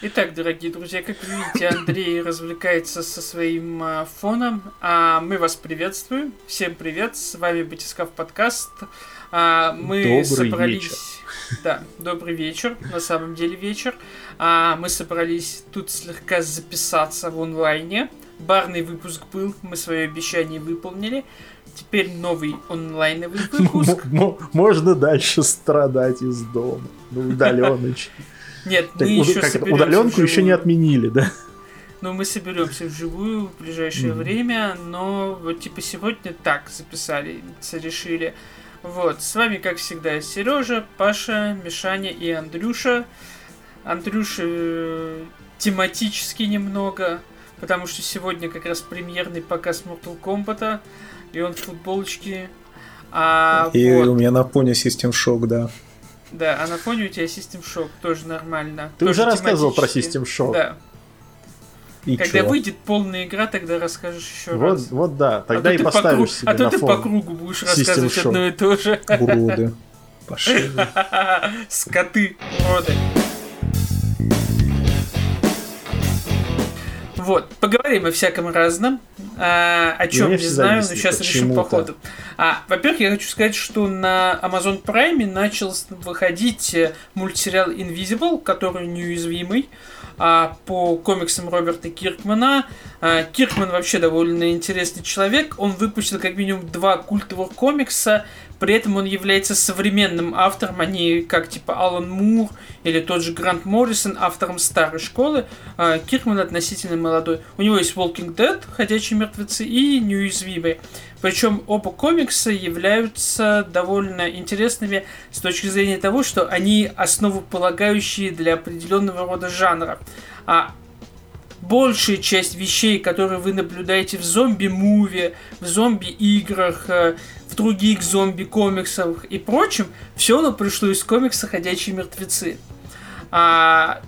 Итак, дорогие друзья, как вы видите, Андрей развлекается со своим а, фоном, а мы вас приветствуем. Всем привет, с вами Батискав подкаст. А, мы Добрый собрались... вечер. Да, добрый вечер, на самом деле вечер. А, мы собрались тут слегка записаться в онлайне. Барный выпуск был, мы свое обещание выполнили. Теперь новый онлайновый выпуск. Можно дальше страдать из дома. Ну, удаленочки. Нет, Так, мы уд- еще как это, удаленку еще не вживую. отменили, да? Ну, мы соберемся вживую в ближайшее Мгм. время, но вот типа сегодня так записали, решили. Вот, с вами, как всегда, Сережа, Паша, Мишаня и Андрюша. Андрюша э, тематически немного, потому что сегодня как раз премьерный показ Mortal Kombat, и он в футболочке. А И вот, у меня на фоне System Shock, да. Да, а на фоне у тебя System Shock, тоже нормально. Ты тоже уже рассказывал про. System Shock. Да. И Когда чё? выйдет полная игра, тогда расскажешь еще Вот, раз. вот да, тогда а и ты по поставишь кругу- себе А то на ты по фон. кругу будешь System рассказывать Shock. одно и то же. Уроды. Пошли. Скоты, уроды. Вот, поговорим о всяком разном. А, о чем Меня не знаю, но сейчас решим по ходу. А, во-первых, я хочу сказать, что на Amazon Prime начал выходить э, мультсериал Invisible, который неуязвимый, а, по комиксам Роберта Киркмана. А, Киркман вообще довольно интересный человек. Он выпустил как минимум два культовых комикса, при этом он является современным автором, а не как типа Алан Мур или тот же Грант Моррисон, автором старой школы. А, Киркман относительно молодой. У него есть Walking Dead, Ходячие мертвецы и Неуязвимые. Причем оба комикса являются довольно интересными с точки зрения того, что они основополагающие для определенного рода жанра. А большая часть вещей, которые вы наблюдаете в зомби-муви, в зомби-играх, э, других зомби-комиксах и прочем, все оно пришло из комикса «Ходячие мертвецы». А,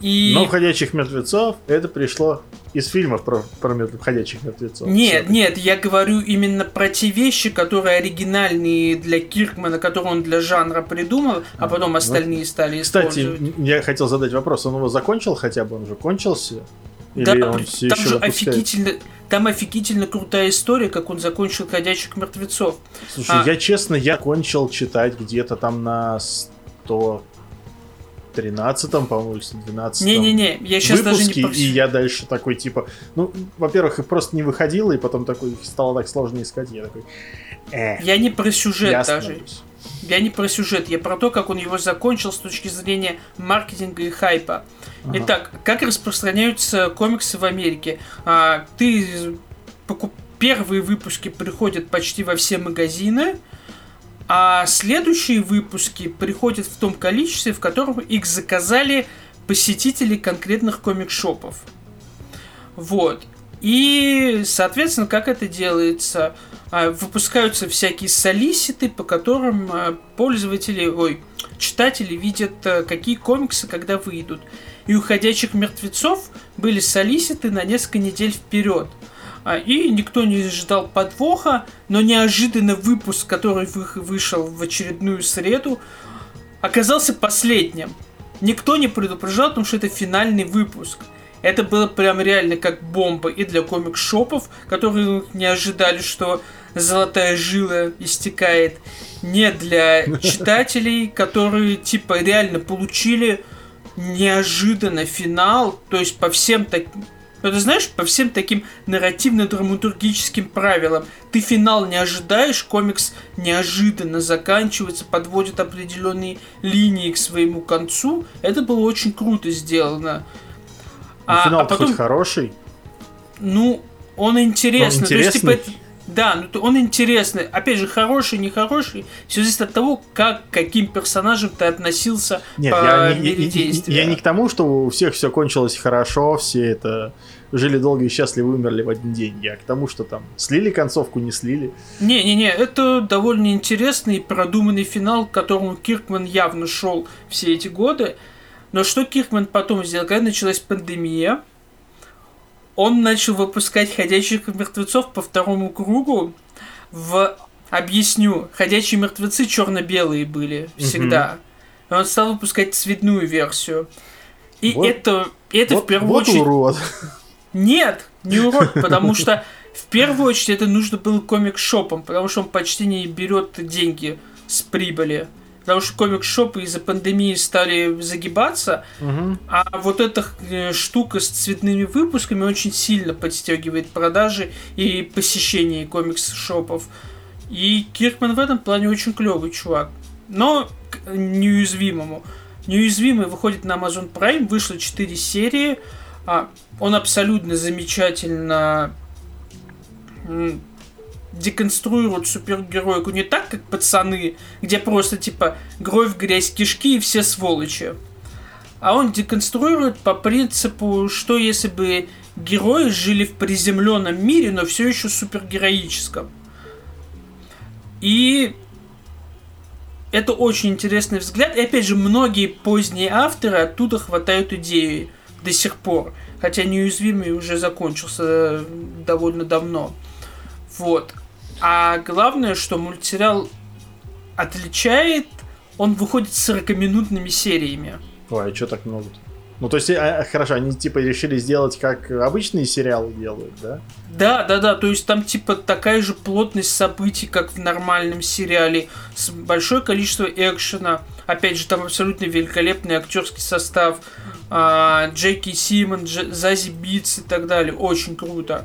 и... Но ходячих мертвецов это пришло из фильмов про, про ходячих мертвецов. Нет, Всё-таки. нет, я говорю именно про те вещи, которые оригинальные для Киркмана, которые он для жанра придумал, а А, потом ну, остальные стали Кстати, я хотел задать вопрос, он его закончил хотя бы, он же кончился? Или Да, он все там еще же выпускает? офигительно, там офигительно крутая история, как он закончил «Ходячих мертвецов». Слушай, А. я честно, я кончил читать где-то там на 113-м, по-моему, или 112 Не-не-не, я сейчас даже не выпуске, про и я дальше такой, типа, ну, во-первых, их просто не выходило, и потом такой, их стало так сложно искать, я такой, э, Я не про сюжет я даже. остановлюсь. Я не про сюжет, я про то, как он его закончил с точки зрения маркетинга и хайпа. Ага. Итак, как распространяются комиксы в Америке? А, ты покуп... первые выпуски приходят почти во все магазины, а следующие выпуски приходят в том количестве, в котором их заказали посетители конкретных комик-шопов. Вот. И, соответственно, как это делается? А, Выпускаются всякие солиситы, по которым а, пользователи, ой, читатели видят, а, какие комиксы когда выйдут. И у «Ходячих мертвецов» были солиситы на несколько недель вперед. А, И никто не ждал подвоха, но неожиданно выпуск, который вы- вышел в очередную среду, оказался последним. Никто не предупреждал, потому что это финальный выпуск. Это было прям реально как бомба и для комик-шопов, которые не ожидали, что золотая жила истекает, не для читателей, которые типа реально получили неожиданно финал, то есть по всем таким ну, ты знаешь, по всем таким нарративно-драматургическим правилам. Ты финал не ожидаешь, комикс неожиданно заканчивается, подводит определенные линии к своему концу. Это было очень круто сделано. А- финал а потом- хоть хороший. Ну, он интересный. Он То есть, типа, интересный? это- да, ну то он интересный. Опять же, хороший, нехороший. Все зависит от того, как, к каким персонажам ты относился Нет, по я, не- мере я- я- действия. я не к тому, что у всех все кончилось хорошо, все это жили долго и счастливо, умерли в один день. Я к тому, что там слили концовку, не слили. Не-не-не, это довольно интересный и продуманный финал, к которому Киркман явно шел все эти годы. Но что Киркман потом сделал? Когда началась пандемия, он начал выпускать «Ходячих мертвецов» по второму кругу в... Объясню. «Ходячие мертвецы» черно-белые были всегда. И он стал выпускать цветную версию. И Вот. это это вот, в первую вот очередь... урод. Нет, не урод, потому что в первую очередь это нужно было комик-шопом, потому что он почти не берет деньги с прибыли. Потому что комик-шопы из-за пандемии стали загибаться, Мгм. а вот эта э, штука с цветными выпусками очень сильно подстегивает продажи и посещение комикс-шопов. И Киркман в этом плане очень клевый чувак. Но к неуязвимому. Неуязвимый выходит на Amazon Prime, вышло 4 серии. А, он абсолютно замечательно м, деконструирует супергероику не так, как пацаны, где просто типа кровь, грязь, кишки и все сволочи. А он деконструирует по принципу, что если бы герои жили в приземленном мире, но все еще супергероическом. И это очень интересный взгляд. И опять же, многие поздние авторы оттуда хватают идеи до сих пор. Хотя неуязвимый уже закончился э, довольно давно. Вот. А главное, что мультсериал отличает, он выходит с 40-минутными сериями. Ой, а что так много -то? Ну, то есть, а, хорошо, они типа решили сделать, как обычные сериалы делают, да? Да, да, да, то есть там типа такая же плотность событий, как в нормальном сериале, с большое количество экшена. Опять же, там абсолютно великолепный актерский состав. А, Джеки Симон, Дж- Зази Битс и так далее. Очень круто.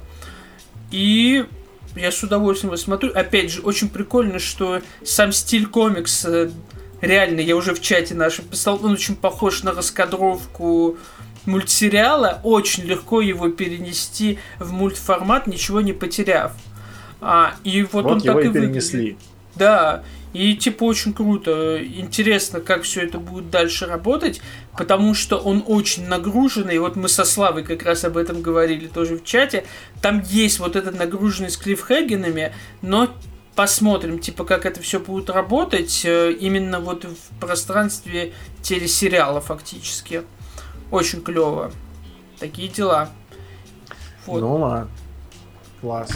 И я с удовольствием его смотрю. Опять же, очень прикольно, что сам стиль комикс э, реально, я уже в чате нашем писал, он очень похож на раскадровку мультсериала. Очень легко его перенести в мультформат, ничего не потеряв. А, и вот, Вот, он его так и и выглядит. Да, и типа очень круто. Интересно, как все это будет дальше работать, потому что он очень нагруженный. Вот мы со Славой как раз об этом говорили тоже в чате. Там есть вот эта нагруженность клиффхэгенами, но посмотрим, типа, как это все будет работать э, именно вот в пространстве телесериала фактически. Очень клево. Такие дела. Вот. Ну ладно. Класс.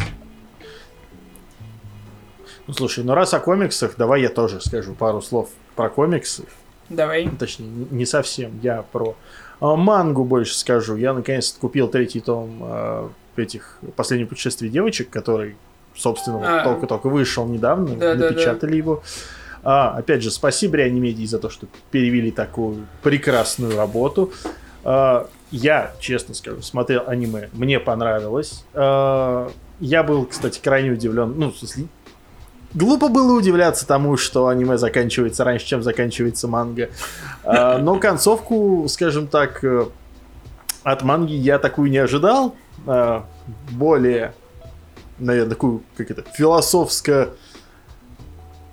Ну слушай, ну раз о комиксах, давай я тоже скажу пару слов про комиксы. Давай. Ну, Точнее, не- совсем. Я про а, мангу больше скажу. Я наконец-то купил третий том а, этих «Последних путешествий девочек», который, собственно, А. только-только вышел недавно. Да, да, да. напечатали его. А, опять же, спасибо Реанимедии за то, что перевели такую прекрасную работу. А, я, честно скажу, смотрел аниме, мне понравилось. А, я был, кстати, крайне удивлен. Ну, в смысле, глупо было удивляться тому, что аниме заканчивается раньше, чем заканчивается манга. А, но концовку, скажем так, э, от манги я такую не ожидал. А, более, наверное, такую, как это, философско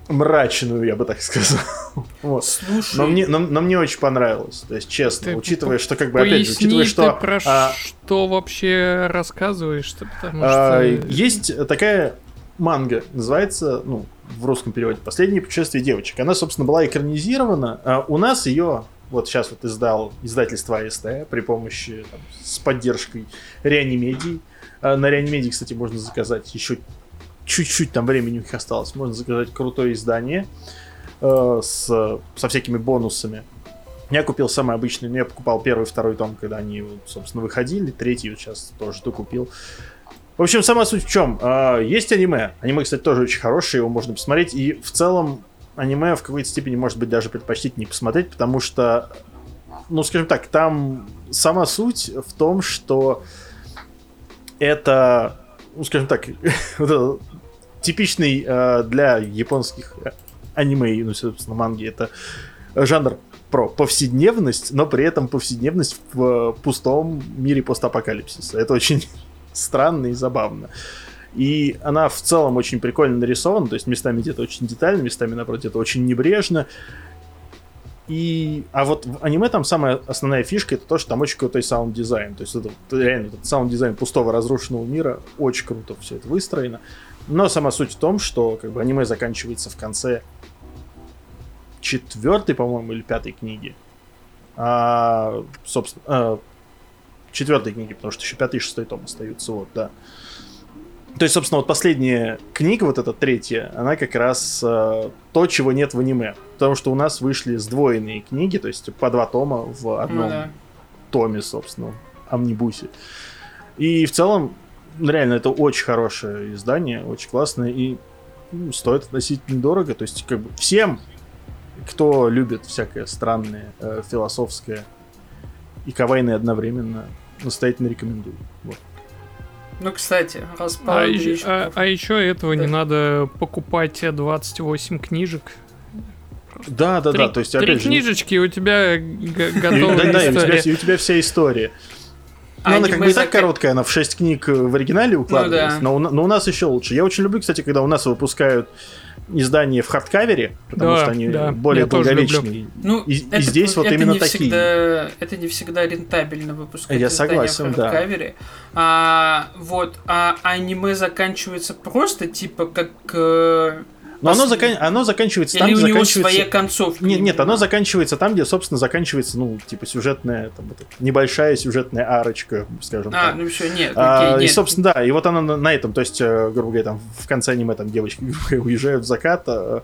мрачную, я бы так сказал. Вот. Слушай, Но мне, но, но мне очень понравилось. То есть, честно, Ты учитывая, что как бы опять же, учитывая, что ты про а, что вообще рассказываешь-то, потому а, что... есть такая манга, называется, ну, в русском переводе «Последнее путешествие девочек». Она, собственно, была экранизирована. А у нас ее вот сейчас вот издал издательство АСТ при помощи, там, с поддержкой Реанимедии. А на Реанимедии, кстати, можно заказать еще чуть-чуть там времени у них осталось. Можно заказать крутое издание э, с, со всякими бонусами. Я купил самый обычный, ну, я покупал первый, второй том, когда они, собственно, выходили. Третий вот сейчас тоже докупил. В общем, сама суть в чем? А, Есть аниме. Аниме, кстати, тоже очень хорошее, его можно посмотреть. И в целом аниме в какой-то степени может быть даже предпочтительнее посмотреть, потому что, ну, скажем так, там сама суть в том, что это, ну, скажем так, типичный э, для японских аниме, ну, собственно, манги, это жанр про повседневность, но при этом повседневность в пустом мире постапокалипсиса. Это очень странно и забавно. И она в целом очень прикольно нарисована, то есть местами где-то очень детально, местами, наоборот, где-то очень небрежно. И, а вот в аниме там самая основная фишка это то, что там очень крутой саунд-дизайн. То есть это реально этот саунд-дизайн пустого разрушенного мира очень круто все это выстроено. Но сама суть в том, что как бы аниме заканчивается в конце четвертой, по-моему, или пятой книги. А, собственно, а, четвертой книги, потому что еще пятый и шестой том остаются, вот, да. То есть, собственно, вот последняя книга, вот эта третья, она как раз э, то, чего нет в аниме. Потому что у нас вышли сдвоенные книги, то есть по два тома в одном Ну да. томе, собственно, амнибусе. И в целом, ну, реально, это очень хорошее издание, очень классное, и ну, стоит относительно дорого. То есть, как бы всем, кто любит всякое странное, э, философское и кавайное одновременно, настоятельно рекомендую. Вот. Ну, кстати, раз А, Павел еще, Ильич- а- а еще этого Да. не надо покупать 28 книжек. Да, да, три, да. То есть, три опять же, книжечки, у тебя г- и- готовая да, да, и у тебя, история. и у тебя вся история. А Ну, она как бы и так зака- короткая, она в 6 книг э, в оригинале укладывалась, да. но, у, но у нас еще лучше. Я очень люблю, кстати, когда у нас выпускают издания в hardcover е, потому Да, что они да, более долговечные. Ну, И- и это, здесь вот это именно не такие. Всегда, это не всегда рентабельно выпускать Я издания согласен, в да. hardcover е. А, вот, а аниме заканчивается просто, типа, как... Но оно, закан- оно заканчивается там, Или где у него заканчивается... своя концовка. Нет, нет, оно заканчивается там, где, собственно, заканчивается, ну, типа, сюжетная, там, вот небольшая сюжетная арочка, скажем А, так. ну все, нет, А, окей, и, нет. собственно, да, и вот она на, на этом, то есть, э, грубо говоря, там, в конце аниме там девочки уезжают в закат, а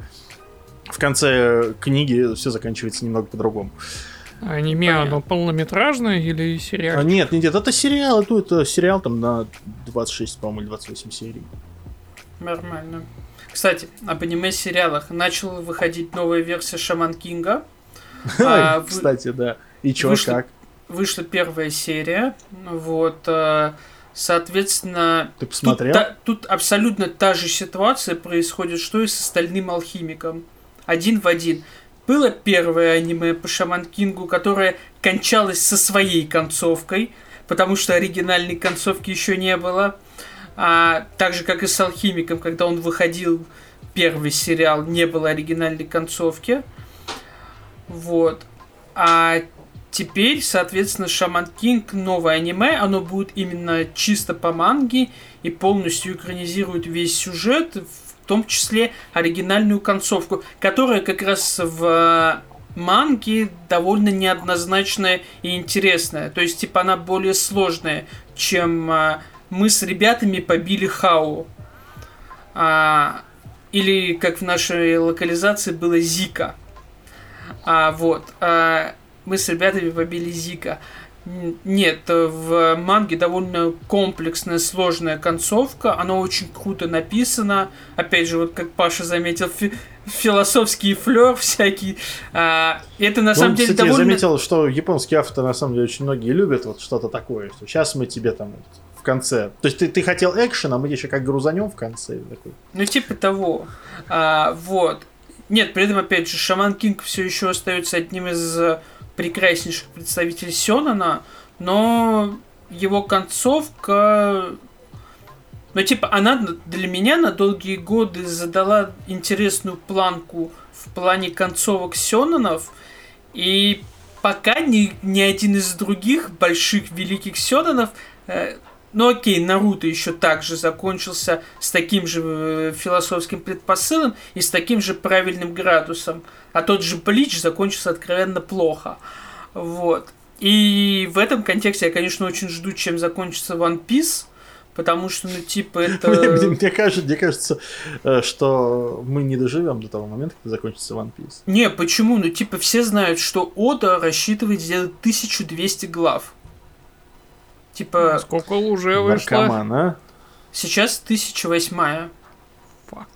в конце книги все заканчивается немного по-другому. Аниме, Понятно. оно полнометражное или А, сериал? нет, нет, нет, это сериал, это, это сериал там на 26, по-моему, или 28 серий. Нормально. Кстати, об аниме-сериалах. Начала выходить новая версия Шаман Кинга. А, вы- Кстати, да. И чё, вышла- как? Вышла первая серия. Вот. э, Соответственно, Ты тут, посмотрел? та- тут абсолютно та же ситуация происходит, что и с остальным алхимиком. Один в один. Было первое аниме по Шаман Кингу, которое кончалось со своей концовкой, потому что оригинальной концовки еще не было. А, так же, как и с Алхимиком, когда он выходил, первый сериал, не было оригинальной концовки. Вот. А теперь, соответственно, Шаман Кинг, новое аниме, оно будет именно чисто по манге и полностью экранизирует весь сюжет, в том числе оригинальную концовку, которая как раз в манге довольно неоднозначная и интересная. То есть, типа, она более сложная, чем а, мы с ребятами побили Хау. А, или, как в нашей локализации было Зика. А, вот. а, мы с ребятами побили Зика. Нет, в манге довольно комплексная, сложная концовка. Она очень круто написана. Опять же, вот как Паша заметил, фи- философский флер всякий. А, это на Ну, самом деле кстати, я довольно... заметил, что японские авторы на самом деле очень многие любят вот что-то такое. Что сейчас мы тебе там вот в конце. То есть ты, ты хотел экшен, а мы еще как грузанем в конце. Такой. Ну, типа того. А, вот. Нет, при этом, опять же, Шаман Кинг все еще остается одним из э, прекраснейших представителей Сёнона, но его концовка... Ну, типа, она для меня на долгие годы задала интересную планку в плане концовок Сёнонов, и пока ни, ни один из других больших великих Сёнонов э, ну окей, Наруто еще также закончился с таким же э, философским предпосылом и с таким же правильным градусом. А тот же Блич закончился откровенно плохо. Вот. И в этом контексте я, конечно, очень жду, чем закончится One Piece. Потому что, ну, типа, Мне, это... мне кажется, мне кажется, э, что мы не доживем до того момента, когда закончится One Piece. Не, почему? Ну, типа, все знают, что Ода рассчитывает сделать 1200 глав. Типа, Сколько уже вышло? Наркоман, а? сейчас 1008. Фак.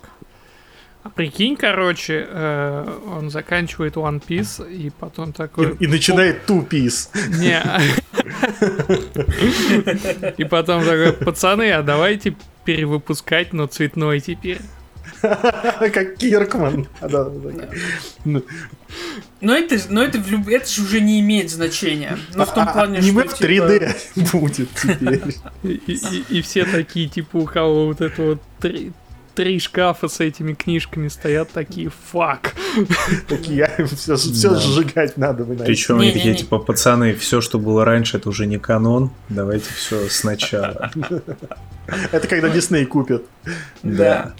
А прикинь, короче, э, он заканчивает One Piece и потом такой... И, и начинает Two Piece. Не. И потом такой, пацаны, а давайте перевыпускать, но цветной теперь. Как Киркман. А. Ну, Но это, но это, это же уже не имеет значения. Ну, в том а- плане, аниме что, в типа, 3D будет теперь. И, все такие, типа, у кого вот это вот три, шкафа с этими книжками стоят, такие, фак. Такие, все, все Да. сжигать надо. вы. Причем они такие, типа, пацаны, все, что было раньше, это уже не канон. Давайте все сначала. Это когда Дисней купят. Да.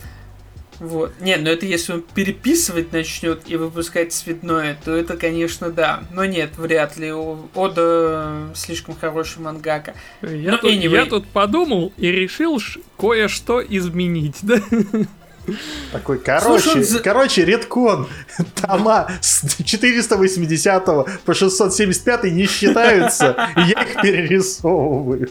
Вот. Не, ну это если он переписывать начнет и выпускать цветное, то это, конечно, да. Но нет, вряд ли. У Ода слишком хороший мангака. Я, Ну, тут, anyway. я тут подумал и решил кое-что изменить, да? Такой, короче, Слушай, за- короче, редкон. Тома с 480 по 675 не считаются, и я их перерисовываю.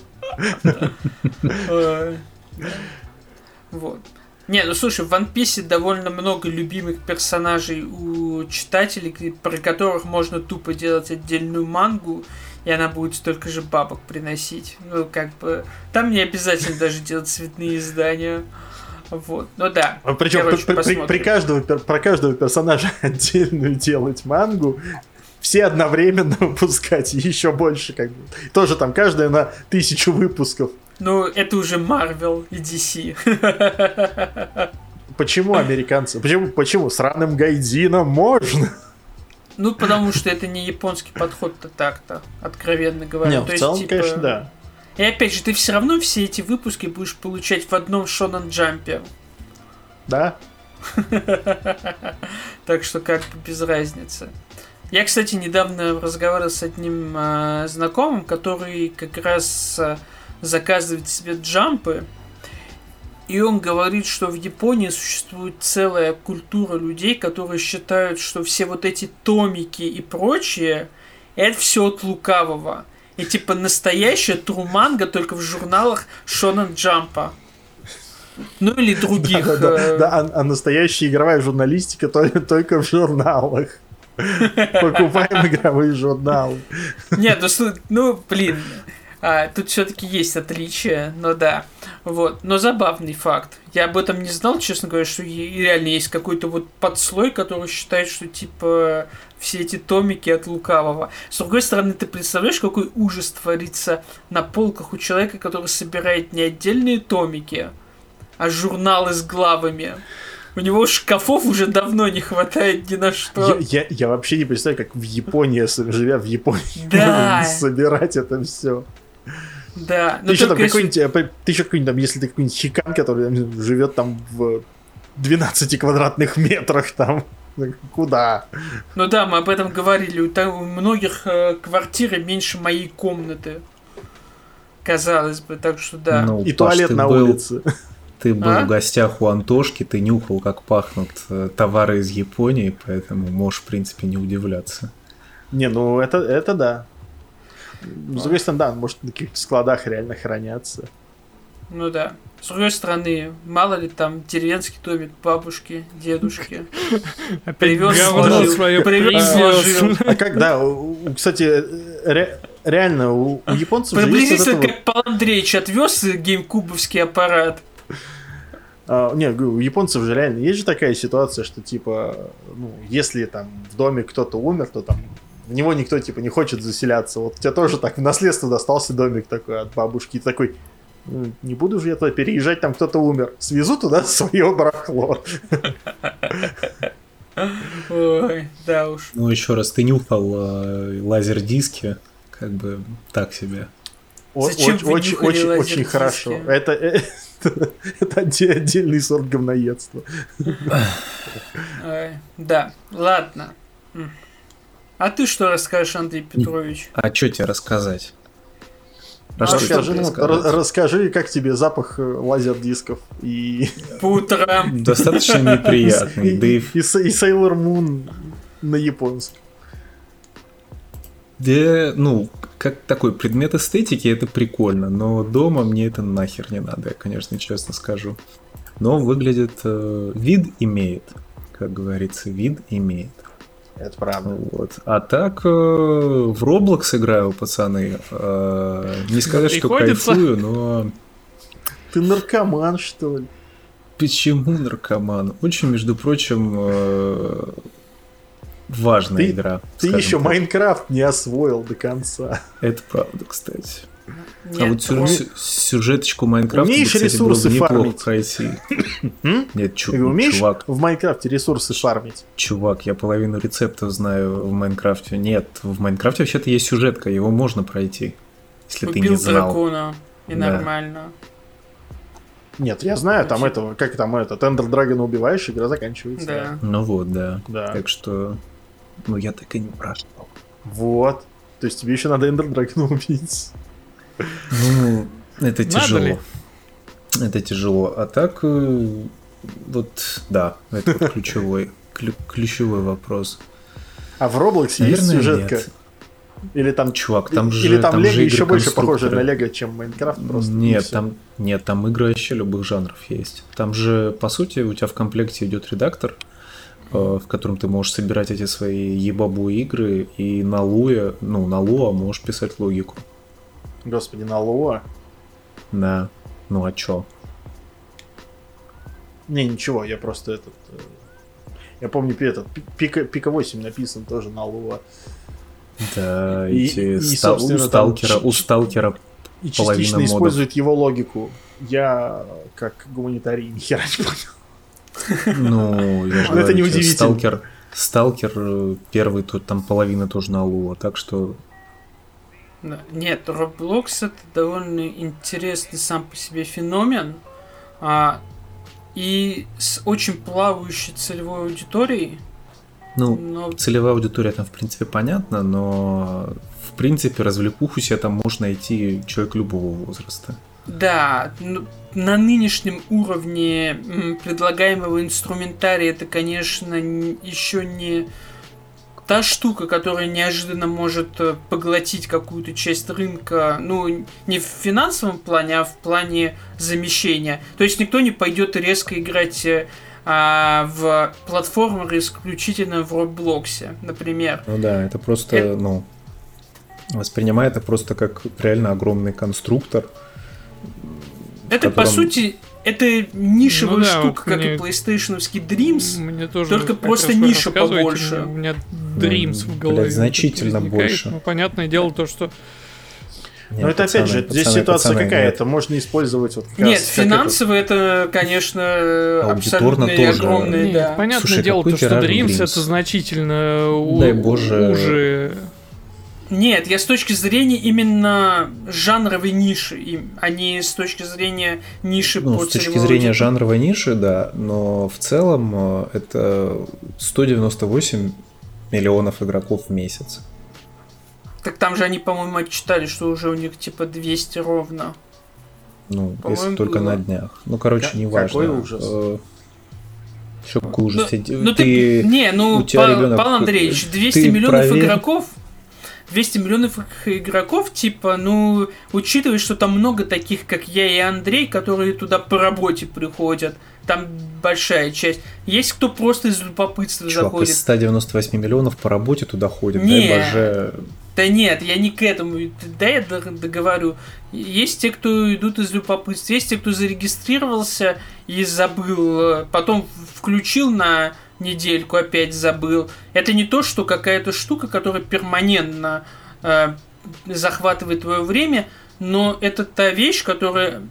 Вот. Не, ну слушай, в One Piece довольно много любимых персонажей у читателей, про которых можно тупо делать отдельную мангу, и она будет столько же бабок приносить. Ну, как бы, там не обязательно даже делать цветные издания. Вот, ну да. Причем Короче, при, при- при каждого, про каждого персонажа отдельную делать мангу, все одновременно выпускать еще больше, как бы. Тоже там каждая на тысячу выпусков. Ну, это уже Marvel и DC. Почему американцы? Почему, почему сраным гайдином можно? Ну, потому что это не японский подход-то так-то, откровенно говоря. Не, То в есть, целом, типа, конечно, да. И опять же, ты все равно все эти выпуски будешь получать в одном Шонан Джампе. Да? Так что как бы без разницы. Я, кстати, недавно разговаривал с одним э, знакомым, который как раз э, заказывает себе джампы. И он говорит, что в Японии существует целая культура людей, которые считают, что все вот эти томики и прочее, это все от лукавого. И типа настоящая труманга только в журналах Шонан Джампа. Ну или других. Да, да, э, да, а, а настоящая игровая журналистика только, только в журналах. Покупаем игровые журналы. Нет, ну, ну блин, а, тут все-таки есть отличия, но да. Вот, но забавный факт. Я об этом не знал, честно говоря, что реально есть какой-то вот подслой, который считает, что типа все эти томики от лукавого. С другой стороны, ты представляешь, какой ужас творится на полках у человека, который собирает не отдельные томики, а журналы с главами. У него шкафов уже давно не хватает ни на что. Я, я- я вообще не представляю, как в Японии, живя в Японии, Да. собирать это все. Да, Ты еще там какой-нибудь, э, ты еще какой-нибудь, там, если ты какой-нибудь чекан, который там живет там в 12 квадратных метрах, там, куда? Ну да, мы об этом говорили. У, та- у многих э, квартиры меньше моей комнаты. Казалось бы, так что да. Ну, И Паш, туалет на был- улице. Ты был А? в гостях у Антошки, ты нюхал, как пахнут э, товары из Японии, поэтому можешь, в принципе, не удивляться. Не, ну это, это да. С другой стороны, да, может на каких-то складах реально хранятся. Ну да. С другой стороны, мало ли там деревенский домик бабушки, дедушки. Привез, сложил. свое Привез, сложил. А как, да, кстати, ре- реально, у, у японцев Приблизительно как Пал Андреевич отвез геймкубовский аппарат. А, не, у японцев же реально есть же такая ситуация, что типа, ну, если там в доме кто-то умер, то там в него никто типа не хочет заселяться. Вот у тебя тоже так в наследство достался домик такой от бабушки. И такой, «Ну, не буду же я туда переезжать, там кто-то умер. Свезу туда свое барахло. Ой, да уж. Ну, еще раз, ты нюхал э, лазер-диски, как бы так себе. Зачем очень, очень, хорошо. Это, э, это отде- отдельный сорт говноедства. Ой, да, ладно. А ты что расскажешь, Андрей Петрович? А что тебе рассказать? Про А что Расскажи, тебе ну, рассказать? ра- расскажи, как тебе запах э, лазер-дисков и, По утрам. Достаточно неприятный, и, да и и, и Sailor Moon на японском. Да, ну, как такой предмет эстетики, это прикольно, но дома мне это нахер не надо, я, конечно, честно скажу. Но выглядит... э, вид имеет, как говорится, вид имеет. Это правда. Вот. А так э, в Roblox играю, пацаны. Э, не сказать, что кайфую, но Ты наркоман, что ли? почему наркоман? Очень, между прочим, э, важная Ты- игра. Ты еще так. Майнкрафт не освоил до конца. Это правда, кстати. А Нет, вот сю- ну, сю- сюжеточку Майнкрафта, Умеешь бы, кстати, ресурсы было бы неплохо фармить? Нет, чу- Ты умеешь чувак, в Майнкрафте ресурсы фармить? чувак, я половину рецептов знаю в Майнкрафте. Нет, в Майнкрафте вообще-то есть сюжетка, его можно пройти, если ты не убил знал. дракона. И Да. нормально. Нет, я знаю, там Значит- этого, как там этот, Ender Dragon а убиваешь, игра заканчивается. Да. Ну вот, да. Да. Так что, ну я так и не прошел. Вот. То есть тебе еще надо Ender Dragon а убить. Ну, это тяжело. Это тяжело. А так, э, Вот, да, это вот ключевой, клю- ключевой вопрос. А в Роблоксе есть Наверное, сюжетка? нет. Или там, Чувак, там же или там, там Лего еще больше похоже на. Лего, чем Майнкрафт просто. Нет, там нет, там игры вообще любых жанров есть. Там же, по сути, у тебя в комплекте идет редактор, э, в котором ты можешь собирать эти свои ебабу игры, и на Луе, ну, на Луа можешь писать логику. Господи, на Луа. Да. Ну а чё? Не, ничего, я просто этот... э, Я помню, этот Пи- Пика, Пика 8 написан тоже на Луа. Да, И- эти и, ста- собственно, у там сталкера, у ч- сталкера И частично модов. использует его логику. Я, как гуманитарий, ни хера не понял. Ну, я же это говорю тебе, неудивительно. Сталкер, Сталкер э, первый, тут там половина тоже на Луа, так что. Нет, Roblox это довольно интересный сам по себе феномен. А, и с очень плавающей целевой аудиторией. Ну, Но целевая аудитория там, в принципе, понятна, но в принципе развлекуху себе там может найти человек любого возраста. Да, ну, на нынешнем уровне предлагаемого инструментария это, конечно, еще не та штука, которая неожиданно может э, поглотить какую-то часть рынка, ну, не в финансовом плане, а в плане замещения. То есть никто не пойдет резко играть э, а, в платформеры исключительно в Роблоксе, например. Ну да, это просто, Это- ну, воспринимай это просто как реально огромный конструктор. Это, по котором- сути, это нишевая Ну да, штука, вот как мне- и PlayStation Dreams. Мне тоже Только просто ниша побольше. У меня Dreams Ну, в голове. блядь, значительно это больше. Ну, понятное дело, то, что Нет, Но это опять пацаны, же, здесь пацаны, ситуация пацаны, какая? нет. Это можно использовать вот как Нет, раз как финансово это, конечно, Аудиторно абсолютно тоже. огромные, Нет, да. понятное Слушай, дело, то, что Dreams, Dreams? это значительно у- Дай боже. уже. Нет, я с точки зрения именно жанровой ниши, а не с точки зрения ниши Ну, по с точки зрения жанровой ниши, да, но в целом э, это 198 миллионов игроков в месяц. Так там же они, по-моему, отчитали, что уже у них типа 200 ровно. Ну, если только было. на днях. Ну, короче, Ка- не важно. какой ужас. Что какой ужас? Ну, Ты- ну ты, ты- не, ну, у тебя Павел, ребенок- Павел Андреевич, 200 ты миллионов проверь. игроков, 200 миллионов игроков, типа, ну, учитывая, что там много таких, как я и Андрей, которые туда по работе приходят, там большая часть. Есть кто просто из любопытства Чувак, заходит. из 198 миллионов по работе туда ходит. Не. Дай боже. Да нет, я не к этому. Да я договорю. Есть те, кто идут из любопытства, есть те, кто зарегистрировался и забыл, э, потом включил на недельку, опять забыл. Это не то, что какая-то штука, которая перманентно э, захватывает твое время, но это та вещь, которая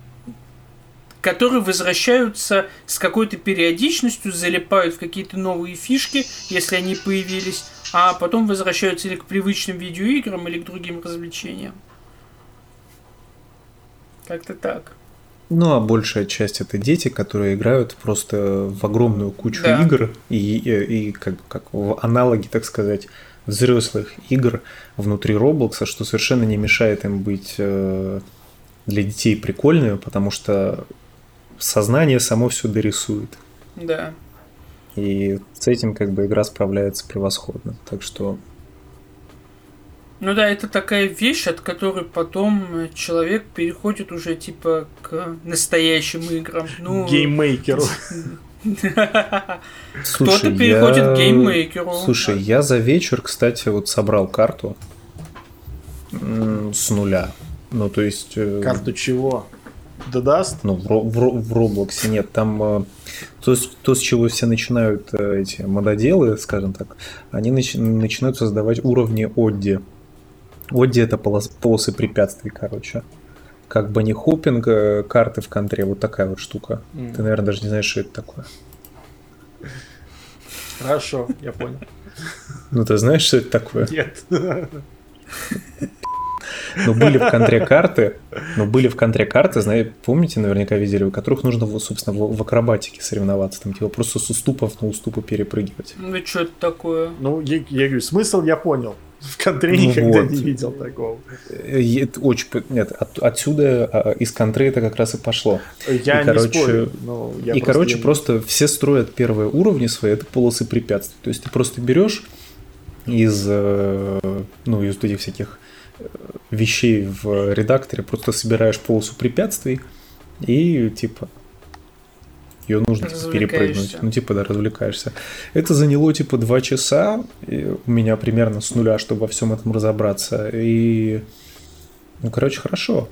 которые возвращаются с какой-то периодичностью, залипают в какие-то новые фишки, если они появились, а потом возвращаются или к привычным видеоиграм, или к другим развлечениям. Как-то так. Ну, а большая часть это дети, которые играют просто в огромную кучу Да. игр и, и, и как, как в аналоги, так сказать, взрослых игр внутри Роблокса, что совершенно не мешает им быть э, для детей прикольными, потому что сознание само все дорисует. Да. И с этим как бы игра справляется превосходно. Так что Ну да, это такая вещь, от которой потом э, человек переходит уже типа к настоящим играм. Ну, GameMaker у. Кто-то переходит к GameMaker у. Слушай, я за вечер, кстати, вот собрал карту с нуля. Ну, то есть... э, Карту чего? De Dust? Ну, в, в, Ро- в Роблоксе нет. Там э, то, с- то, с чего все начинают эти мододелы, скажем так, они нач- начинают создавать уровни Одди. Одди это полос- полосы препятствий, короче. Как банихопинг, э, карты в контре, вот такая вот штука. М. Ты, наверное, даже не знаешь, что это такое. Хорошо, я понял. Ну, ты знаешь, что это такое? Нет. Но были в контре карты, но были в контре карты, знаете, помните, наверняка видели, у которых нужно, собственно, в, в акробатике соревноваться, там типа просто с уступов на уступы перепрыгивать. Ну что это такое? Ну, я, я говорю, смысл я понял. В контре Ну никогда вот. не видел такого. Э, это очень... Нет, от- отсюда, а, из контры это как раз и пошло. Я И, не короче, спорю, но я и, короче, не- просто все строят первые уровни свои, это полосы препятствий. То есть ты просто берешь из, э, ну, из этих всяких э, вещей в редакторе, просто собираешь полосу препятствий и, типа, ее нужно типа, перепрыгнуть. Ну, типа, да, развлекаешься. Это заняло, типа, два часа у меня примерно с нуля, чтобы во всем этом разобраться. И, ну, короче, хорошо.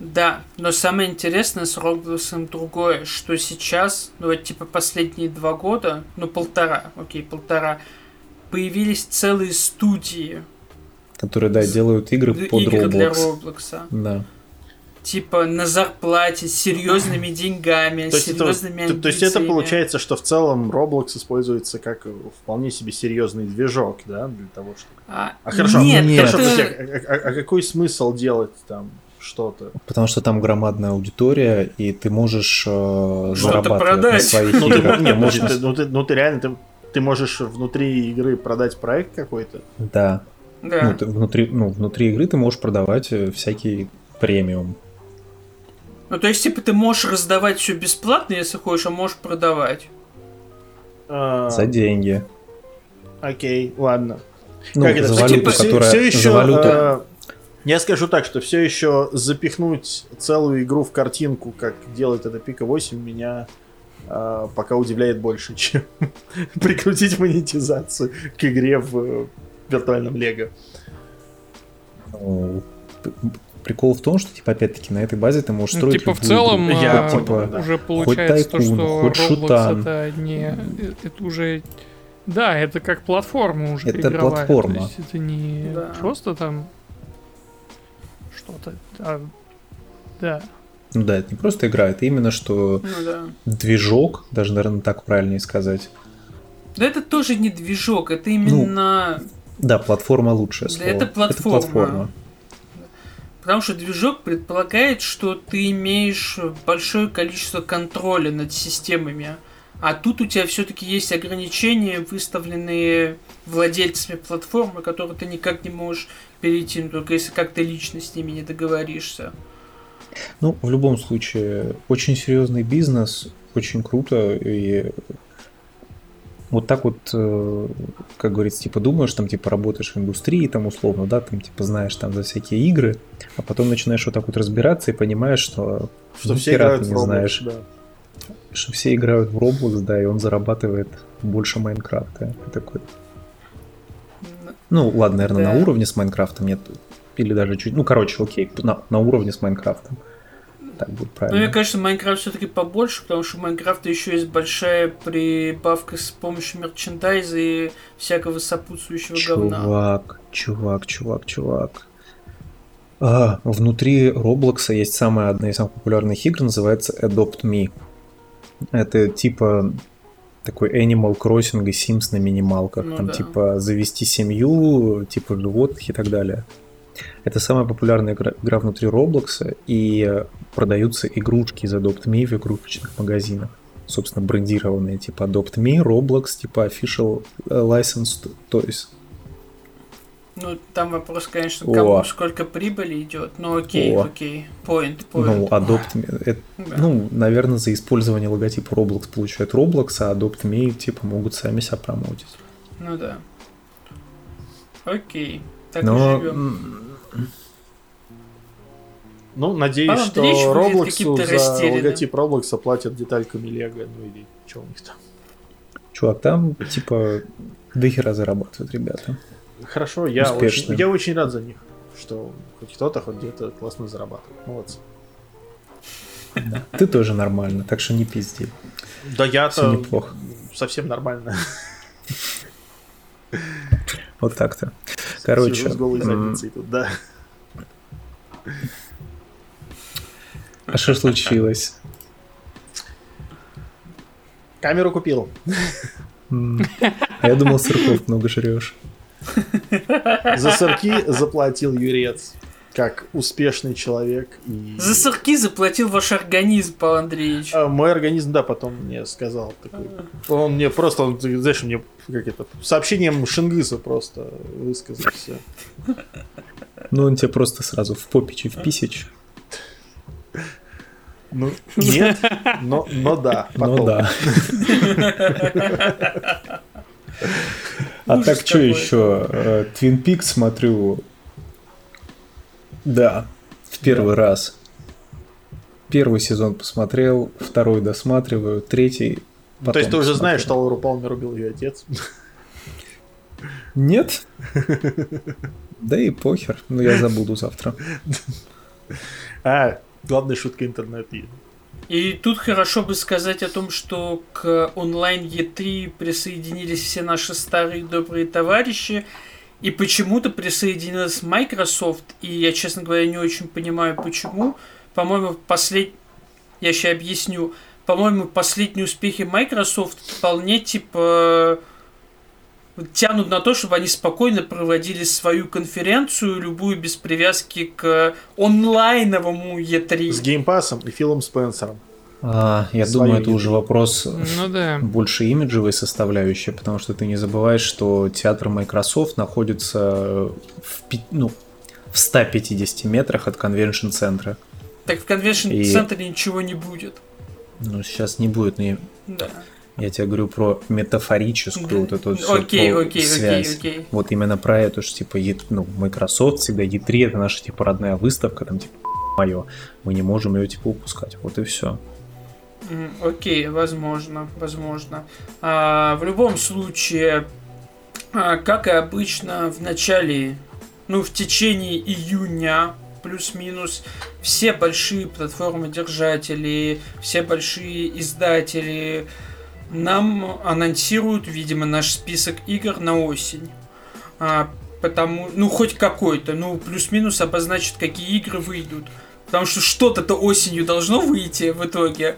Да, но самое интересное с Роблоксом другое, что сейчас, ну вот типа последние два года, ну полтора, окей, полтора, появились целые студии Которые, да, делают игры под игр для Roblox. Роблокса. Да. Типа на зарплате, с серьезными деньгами, То есть, это, серьезными то, то есть это получается, что в целом Roblox используется как вполне себе серьезный движок, да, для того, чтобы... А, А хорошо, нет, нет. хорошо, это- а, а- а какой смысл делать там что-то? Потому что там громадная аудитория, и ты можешь э, зарабатывать на продать. своих Ну, ты, играх. не, Ты подожди, можешь- ты- ну, ты, ну ты реально, ты, ты можешь внутри игры продать проект какой-то? Да. Да. Ну, ты внутри, ну, внутри игры ты можешь продавать э, всякий премиум. Ну, то есть, типа, ты можешь раздавать все бесплатно, если хочешь, а можешь продавать. А, За деньги. Окей, ладно. Ну, Как это? за валюту, всё- которая... всё еще, за валюту... э, я скажу так, что все еще запихнуть целую игру в картинку, как делает это Пика 8, меня э, пока удивляет больше, чем прикрутить монетизацию к игре в э, виртуальном Лего. Ну, прикол в том, что, типа, опять-таки, на этой базе ты можешь Ну, строить типа, в целом, игру. Я понял, типа, да. уже получается то, Тайкун, что хоть Roblox Шутан. это не... э, Это уже... Да, это как платформа уже Это игровая. платформа. То есть это не Да. просто там что-то... а, Да. Ну да, это не просто игра, это именно что Ну да. движок, даже, наверное, так правильнее сказать. Да это тоже не движок, это именно... Да, платформа лучшее Да, слово. это платформа. платформа. Потому что движок предполагает, что ты имеешь большое количество контроля над системами. А тут у тебя все-таки есть ограничения, выставленные владельцами платформы, которые ты никак не можешь перейти, ну, только если как-то лично с ними не договоришься. Ну, в любом случае, очень серьезный бизнес, очень круто, и вот так вот, э, как говорится, типа думаешь, там, типа, работаешь в индустрии, там, условно, да, там, типа, знаешь там за всякие игры, а потом начинаешь вот так вот разбираться и понимаешь, что, Что все играют ты в не Roblox, знаешь, да. что все играют в Roblox, да, и он зарабатывает больше Майнкрафта. И такой, ну, ладно, наверное, Да. на уровне с Майнкрафтом нет, или даже чуть, ну, короче, окей, на, на уровне с Майнкрафтом. Так будет Но правильно. мне кажется, Майнкрафт все-таки побольше, потому что у Майнкрафта еще есть большая прибавка с помощью мерчендайза и всякого сопутствующего говна. Чувак, чувак, чувак, чувак. А, внутри Роблокса есть самая одна из самых популярных игр, называется Adopt Me. Это типа такой Animal Crossing и Sims на минималках. Ну Там да. типа завести семью, типа животных и так далее. Это самая популярная игра, игра внутри Роблокса, и продаются игрушки из Adopt Me в игрушечных магазинах. Собственно, брендированные, типа Adopt Me, Roblox, типа Official Licensed Toys. Ну, там вопрос, конечно, О. кому сколько прибыли идет. Ну, окей, О. окей. Point, Ну, point. Adopt Me, это, Да. ну, наверное, за использование логотипа Roblox получают Roblox, а Adopt Me, типа, могут сами себя промоутить. Ну да. Окей. Так Но, и живем. Ну, надеюсь, Павел что каким-то за логотип Роблокса платят детальками Лего, ну или что у них там. чувак, там, типа, дохера зарабатывают ребята. Хорошо, я очень, я очень рад за них, что хоть кто-то хоть где-то классно зарабатывает. Молодцы. Ты тоже нормально, так что не пизди. Да я-то неплохо. совсем нормально. Вот так-то. Короче, Сижу с голой задницей тут, да. а что случилось? Камеру купил. А я думал, сырков много жрешь. За сырки заплатил юрец. Как успешный человек. И... За сырки заплатил ваш организм, Павел Андреевич. А, мой организм, да, потом мне сказал такой. Он мне просто, он, знаешь, мне как это, сообщением Шингиса просто высказал все. Ну, он тебе просто сразу в попичи в писич. Ну, нет, но, но да. Ну потом. да. А так что еще? Твин Пик смотрю. Да, в первый раз. Первый сезон посмотрел, второй досматриваю, третий. То есть ты потом уже знаешь, посмотрю. что Лауру Палмер убил ее отец? Нет. Да и похер. Ну я забуду завтра. А, главная шутка интернета. И тут хорошо бы сказать о том, что к онлайн Е3 присоединились все наши старые добрые товарищи. И почему-то присоединилась Microsoft. И я, честно говоря, не очень понимаю, почему. По-моему, послед... Я сейчас объясню. По-моему, последние успехи Microsoft вполне, типа, тянут на то, чтобы они спокойно проводили свою конференцию, любую без привязки к онлайновому E3. С геймпасом и Филом Спенсером. А, я Свою думаю, это уже вопрос Ну да. больше имиджевой составляющей, потому что ты не забываешь, что театр Microsoft находится в, ну, в 150 метрах от конвеншн-центра. Так в конвеншн-центре ничего не будет. Ну, сейчас не будет, но я, Да. я тебе говорю про метафорическую вот эту всю Окей, окей, связь. окей, окей. Вот именно про эту, что типа Е- ну, Microsoft всегда E3 это наша типа родная выставка, там типа мое. Мы не можем ее типа упускать. Вот и все. Окей, возможно, возможно. А, в любом случае, а, как и обычно, в начале, ну, в течение июня, плюс-минус, все большие платформы-держатели, все большие издатели нам анонсируют, видимо, наш список игр на осень. А, потому, ну, хоть какой-то, ну, плюс-минус обозначит, какие игры выйдут. Потому что что-то-то осенью должно выйти в итоге,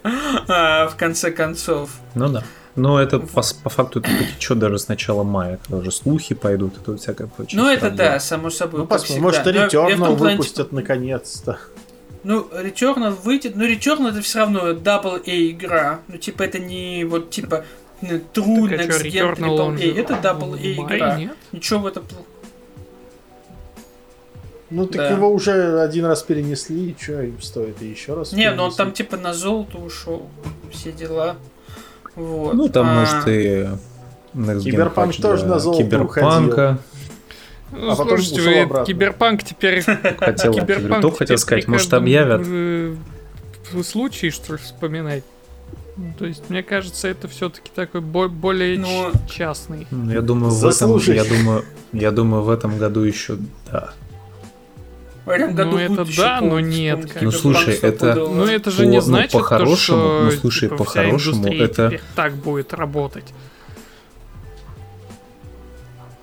а, в конце концов. Ну да. Но это по, по факту это потечет даже с начала мая, когда уже слухи пойдут, тут всякое прочее. Ну, это да, само собой. Ну, как посмотрим, может, Returnal плане, выпустят наконец-то. Ну, Returnal выйдет, но Returnal это все равно double A игра. Ну, типа, это не вот типа True Так, а Next Gen Triple A. Это double A игра. нет? Ничего в этом пл- Ну, так Да. его уже один раз перенесли, и что им стоит и еще раз Не, ну он там типа на золото ушел. Все дела. Вот. Ну, там, А, может, и Киберпанк тоже на золото Киберпанка. Ну, А потом слушайте, ушел вы обратно. Киберпанк теперь... Хотел, Киберпанк только хотел теперь сказать, может, объявят. случае, что ли, вспоминать. Ну, То есть, мне кажется, это все-таки такой бо- более Ну, ч- частный. Ну, Я думаю, в этом, я думаю, я думаю, в этом году еще, да. В этом году Ну, это да, но нет, как Ну, слушай, это-. Ну, это же По- не ну, значит, то, по-хорошему, что ну, слушай, типа, по-хорошему, индустрия это- так будет работать.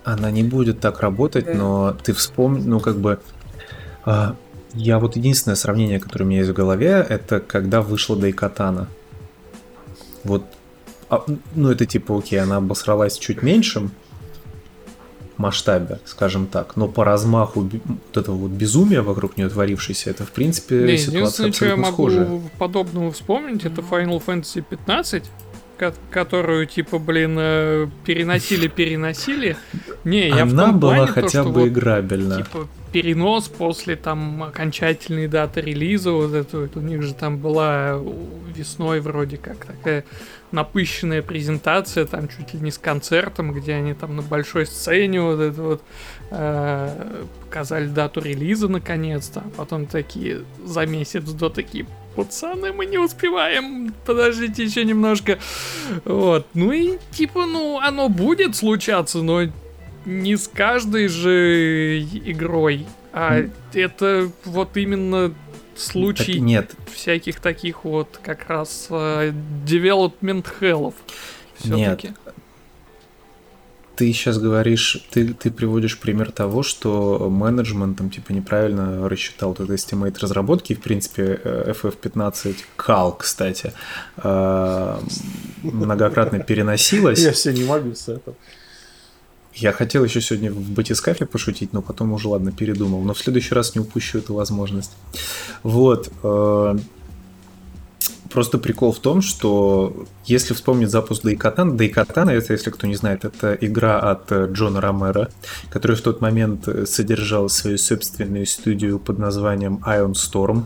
Она не будет так работать, Да. но ты вспомни, ну, как бы... а, я вот единственное сравнение, которое у меня есть в голове, это когда вышла Дайкатана. Вот, а, ну, это типа, окей, она обосралась чуть меньшем масштабе, скажем так, но по размаху вот этого вот безумия вокруг нее творившейся, это, в принципе, Не, ситуация единственное, что я абсолютно могу схожая. подобного вспомнить, это Final Fantasy 15, ко- которую, типа, блин, э, переносили-переносили. Не, я в Она том была плане, то, хотя что бы вот, играбельна. типа, перенос после там окончательной даты релиза, вот эту, вот у них же там была у- весной вроде как такая напыщенная презентация, там чуть ли не с концертом, где они там на большой сцене вот это вот э, показали дату релиза наконец-то, а потом такие за месяц до такие пацаны, мы не успеваем, подождите еще немножко. Вот, ну и типа, ну, оно будет случаться, но не с каждой же игрой, а М. это вот именно Так, случай нет, всяких таких вот как раз э, development hell'ов. Нет. Ты сейчас говоришь, ты, ты приводишь пример того, что менеджмент там типа неправильно рассчитал вот этот estimate разработки. В принципе, э, FF15 кал, кстати, э, многократно переносилась. Я все не могу с этого. Я хотел еще сегодня в батискафе пошутить, но потом уже, ладно, передумал. Но в следующий раз не упущу эту возможность. Вот. Э, просто прикол в том, что если вспомнить запуск Дайкатана, Дайкатана, это, если кто не знает, это игра от э, Джона Ромера, который в тот момент содержал свою собственную студию под названием Ion Storm.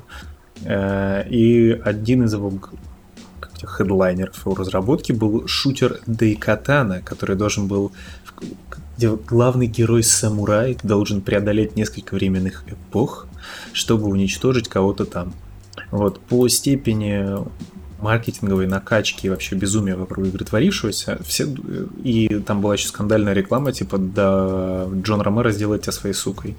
Э, и один из его хедлайнеров его разработки был шутер Дайкатана, который должен был где главный герой самурай должен преодолеть несколько временных эпох, чтобы уничтожить кого-то там. Вот, по степени маркетинговой накачки и вообще безумия вокруг игры творившегося, все, и там была еще скандальная реклама, типа, да, Джон Ромеро сделает тебя своей сукой.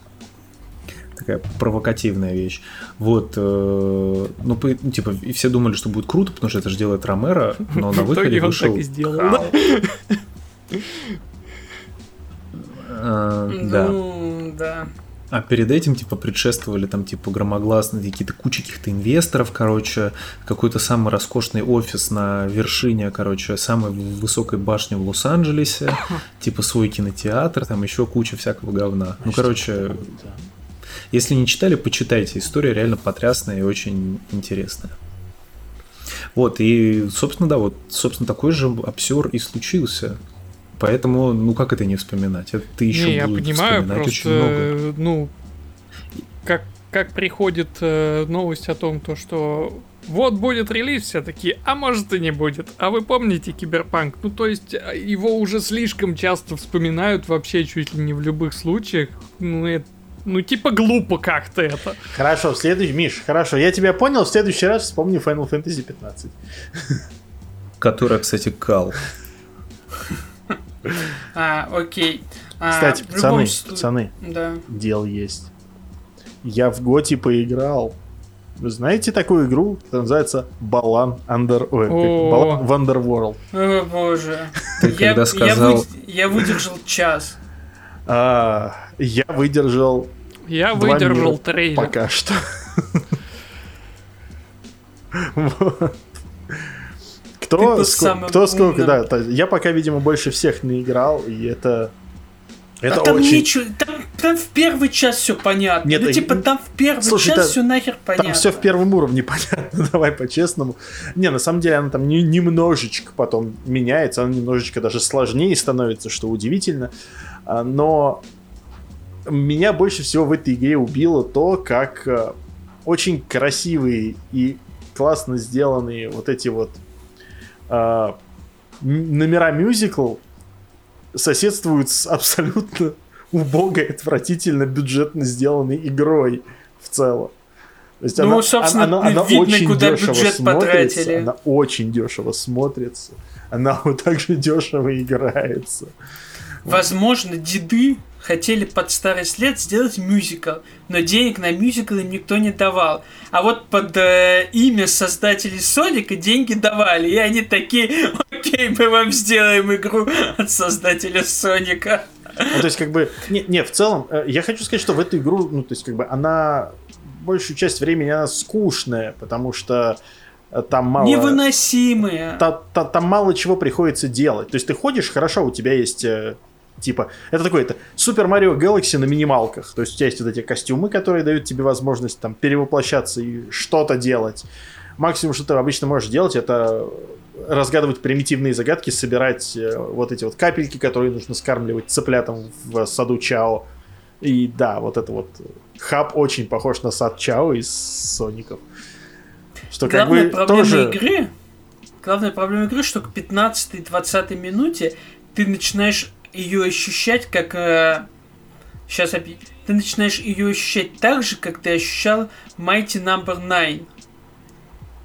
Такая провокативная вещь. Вот, э, ну, по, ну, типа, и все думали, что будет круто, потому что это же делает Ромеро, но на выходе вышел... так и сделал. А, да. А перед этим, типа, предшествовали там, типа, громогласные какие-то кучи каких-то инвесторов, короче, какой-то самый роскошный офис на вершине, короче, самой высокой башни в Лос-Анджелесе, типа, свой кинотеатр, там еще куча всякого говна. Ну, короче, если не читали, почитайте. История реально потрясная и очень интересная. Вот, и, собственно, да, вот, собственно, такой же обсер и случился. Поэтому, ну как это не вспоминать? Это еще не, я понимаю, просто, очень много. ну, как, как приходит э, новость о том, то, что вот будет релиз, все такие, а может и не будет. А вы помните Киберпанк? Ну, то есть, э, его уже слишком часто вспоминают вообще чуть ли не в любых случаях. Ну, это ну, типа глупо как-то это. Хорошо, в следующий... Миш, хорошо, я тебя понял, в следующий раз вспомни Final Fantasy 15. Которая, кстати, кал. А, окей. А, Кстати, пацаны, любом... пацаны, да. дел есть. Я в Готи поиграл. Вы знаете такую игру? Это называется Балан Under... Ой, Балан в Underworld. О, боже. Ты я, когда сказал... я, вы... я выдержал час. А, я выдержал... Я выдержал трейлер. Пока что. Кто, ск- кто сколько, да, я пока, видимо, больше всех наиграл, и это... Это а там очень... ничего, там, там в первый час все понятно. Нет, ну, типа, там в первый Слушай, час все нахер понятно. Там все в первом уровне понятно, давай по-честному. Не, на самом деле она там не, немножечко потом меняется, она немножечко даже сложнее становится, что удивительно. А, но меня больше всего в этой игре убило то, как э, очень красивые и классно сделанные вот эти вот э, номера мюзикл соседствуют с абсолютно убогой, отвратительно бюджетно сделанной игрой в целом. То есть ну, она, собственно, она, она, видно, очень куда бюджет смотрится, потратили. Она очень дешево смотрится. Она вот так же дешево играется. Возможно, деды хотели под старость лет сделать мюзикл, но денег на мюзикл им никто не давал. А вот под э, имя создателей Соника деньги давали, и они такие, окей, мы вам сделаем игру от создателя Соника. Ну, то есть, как бы, не, не, в целом, э, я хочу сказать, что в эту игру, ну, то есть, как бы, она большую часть времени она скучная, потому что э, там мало... Невыносимые. Та, та, там мало чего приходится делать. То есть ты ходишь, хорошо, у тебя есть э, Типа, это такой, это Супер Марио Galaxy на минималках. То есть у тебя есть вот эти костюмы, которые дают тебе возможность там перевоплощаться и что-то делать. Максимум, что ты обычно можешь делать, это разгадывать примитивные загадки, собирать э, вот эти вот капельки, которые нужно скармливать цыплятам в саду Чао. И да, вот это вот хаб очень похож на сад Чао из Соников. Что Главная как бы тоже... игры Главная проблема игры, что к 15-20 минуте ты начинаешь ее ощущать как... Э, сейчас Ты начинаешь ее ощущать так же, как ты ощущал Mighty Number no. 9.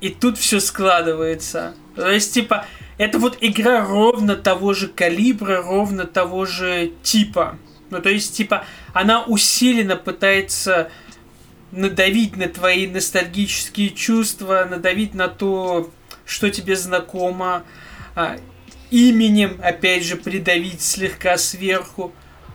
И тут все складывается. То есть, типа, это вот игра ровно того же калибра, ровно того же типа. Ну, то есть, типа, она усиленно пытается надавить на твои ностальгические чувства, надавить на то, что тебе знакомо. Именем, опять же, придавить слегка сверху.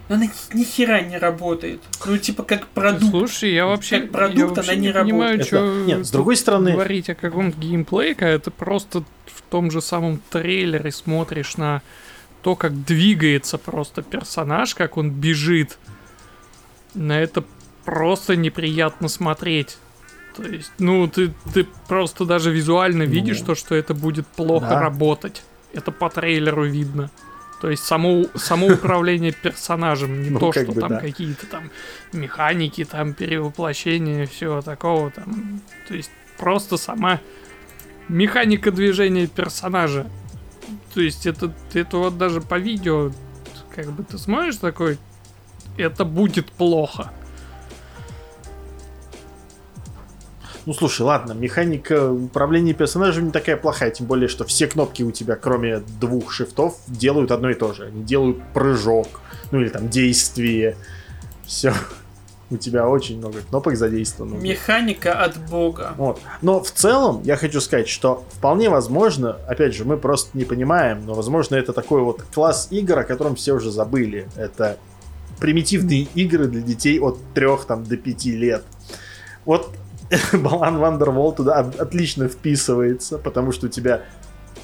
Но она ни хера не работает. Ну, типа, как продукт. Слушай, я вообще... Как продукт я вообще она не, не понимаю, работает. Что Нет, с другой стороны... Говорить о каком-то геймплее, когда ты просто в том же самом трейлере смотришь на то, как двигается просто персонаж, как он бежит, на это просто неприятно смотреть. То есть, ну, ты, ты просто даже визуально видишь Ну. то, что это будет плохо Да. работать. Это по трейлеру видно. То есть само, само управление персонажем, не Ну, то, что бы там да. какие-то там механики, там перевоплощения, всего такого там. То есть просто сама механика движения персонажа. То есть это, это вот даже по видео, как бы ты смотришь такой, это будет плохо. Ну слушай, ладно, механика управления персонажем не такая плохая, тем более, что все кнопки у тебя, кроме двух шифтов, делают одно и то же. Они делают прыжок, ну или там действие. Все. У тебя очень много кнопок задействовано. Механика от бога. Вот. Но в целом я хочу сказать, что вполне возможно, опять же, мы просто не понимаем, но возможно это такой вот класс игр, о котором все уже забыли. Это примитивные игры для детей от 3 там, до 5 лет. Вот Балан Вандервол туда от- отлично вписывается, потому что у тебя...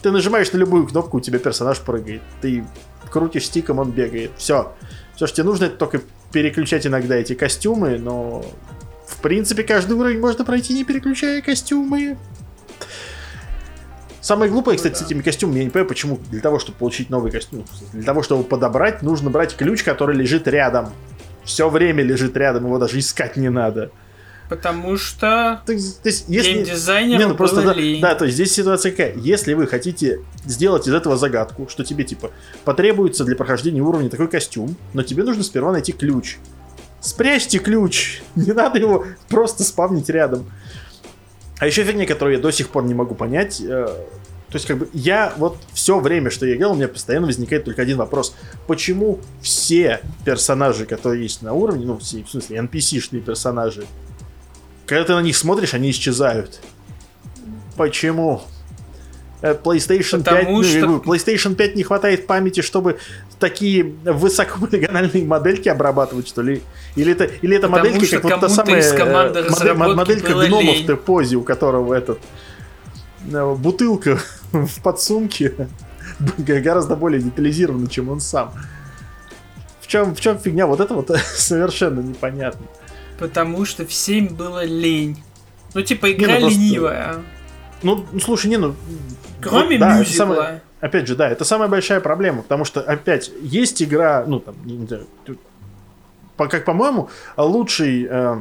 Ты нажимаешь на любую кнопку, у тебя персонаж прыгает. Ты крутишь стиком, он бегает. Все. Все, что тебе нужно, это только переключать иногда эти костюмы, но в принципе каждый уровень можно пройти, не переключая костюмы. Самое глупое, кстати, с этими костюмами, я не понимаю, почему для того, чтобы получить новый костюм, для того, чтобы подобрать, нужно брать ключ, который лежит рядом. Все время лежит рядом, его даже искать не надо. Потому что То есть, то есть, если... геймдизайнеру Не, ну просто да, да, то есть здесь ситуация какая. Если вы хотите сделать из этого загадку, что тебе типа потребуется для прохождения уровня такой костюм, но тебе нужно сперва найти ключ. Спрячьте ключ, не надо его просто спавнить рядом. А еще фигня, которую я до сих пор не могу понять. э, то есть, как бы, я вот все время, что я играл, у меня постоянно возникает только один вопрос. Почему все персонажи, которые есть на уровне, ну, все, в смысле, NPC-шные персонажи, когда ты на них смотришь, они исчезают? Почему? Э, PlayStation 5, Потому ну, я что- говорю, PlayStation 5 не хватает памяти, чтобы такие высокополигональные модельки обрабатывать, что ли? Или это, или это Потому модельки, как вот та самая э, модель- моделька гномов лень. в позе, у которого этот э, бутылка в подсумке гораздо более детализирована, чем он сам. В чем, в чем фигня? Вот это вот совершенно непонятно. Потому что всем было лень. Ну, типа, игра ну просто- ленивая. Ну, ну, слушай, не, ну... Кроме вот, да, мюзикла. самое- Опять же, да, это самая большая проблема, потому что, опять, есть игра, ну, там, не по- как по-моему, лучший э,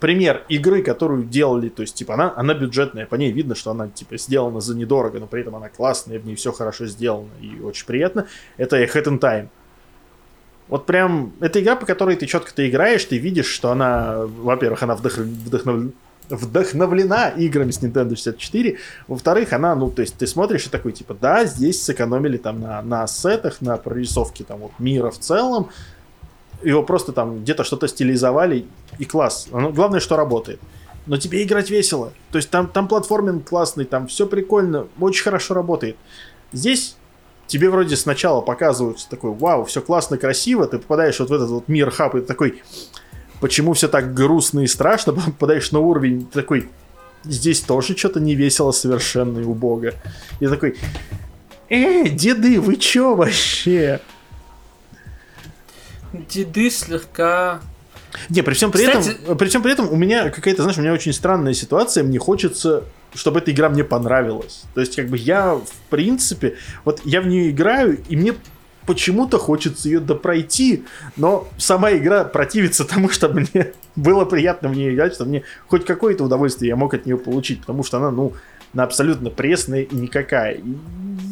пример игры, которую делали, то есть, типа, она, она бюджетная, по ней видно, что она, типа, сделана за недорого, но при этом она классная, в ней все хорошо сделано и очень приятно, это Head in Time. Вот прям, это игра, по которой ты четко ты играешь, ты видишь, что она, во-первых, она вдох- вдохнов- вдохновлена играми с Nintendo 64, во-вторых, она, ну, то есть ты смотришь и такой, типа, да, здесь сэкономили там на, на ассетах, на прорисовке там вот мира в целом, его просто там где-то что-то стилизовали, и класс. Оно- главное, что работает. Но тебе играть весело. То есть там, там платформинг классный, там все прикольно, очень хорошо работает. Здесь тебе вроде сначала показывают такой, вау, все классно, красиво, ты попадаешь вот в этот вот мир хаб, и ты такой, почему все так грустно и страшно, попадаешь на уровень, ты такой, здесь тоже что-то не весело совершенно и убого. И такой, э, деды, вы чё вообще? Деды слегка... Не, при всем при Кстати- этом, при всем при этом у меня какая-то, знаешь, у меня очень странная ситуация, мне хочется, чтобы эта игра мне понравилась. То есть, как бы я, в принципе, вот я в нее играю, и мне почему-то хочется ее допройти, но сама игра противится тому, чтобы мне было приятно в нее играть, чтобы мне хоть какое-то удовольствие я мог от нее получить, потому что она, ну, она абсолютно пресная и никакая. И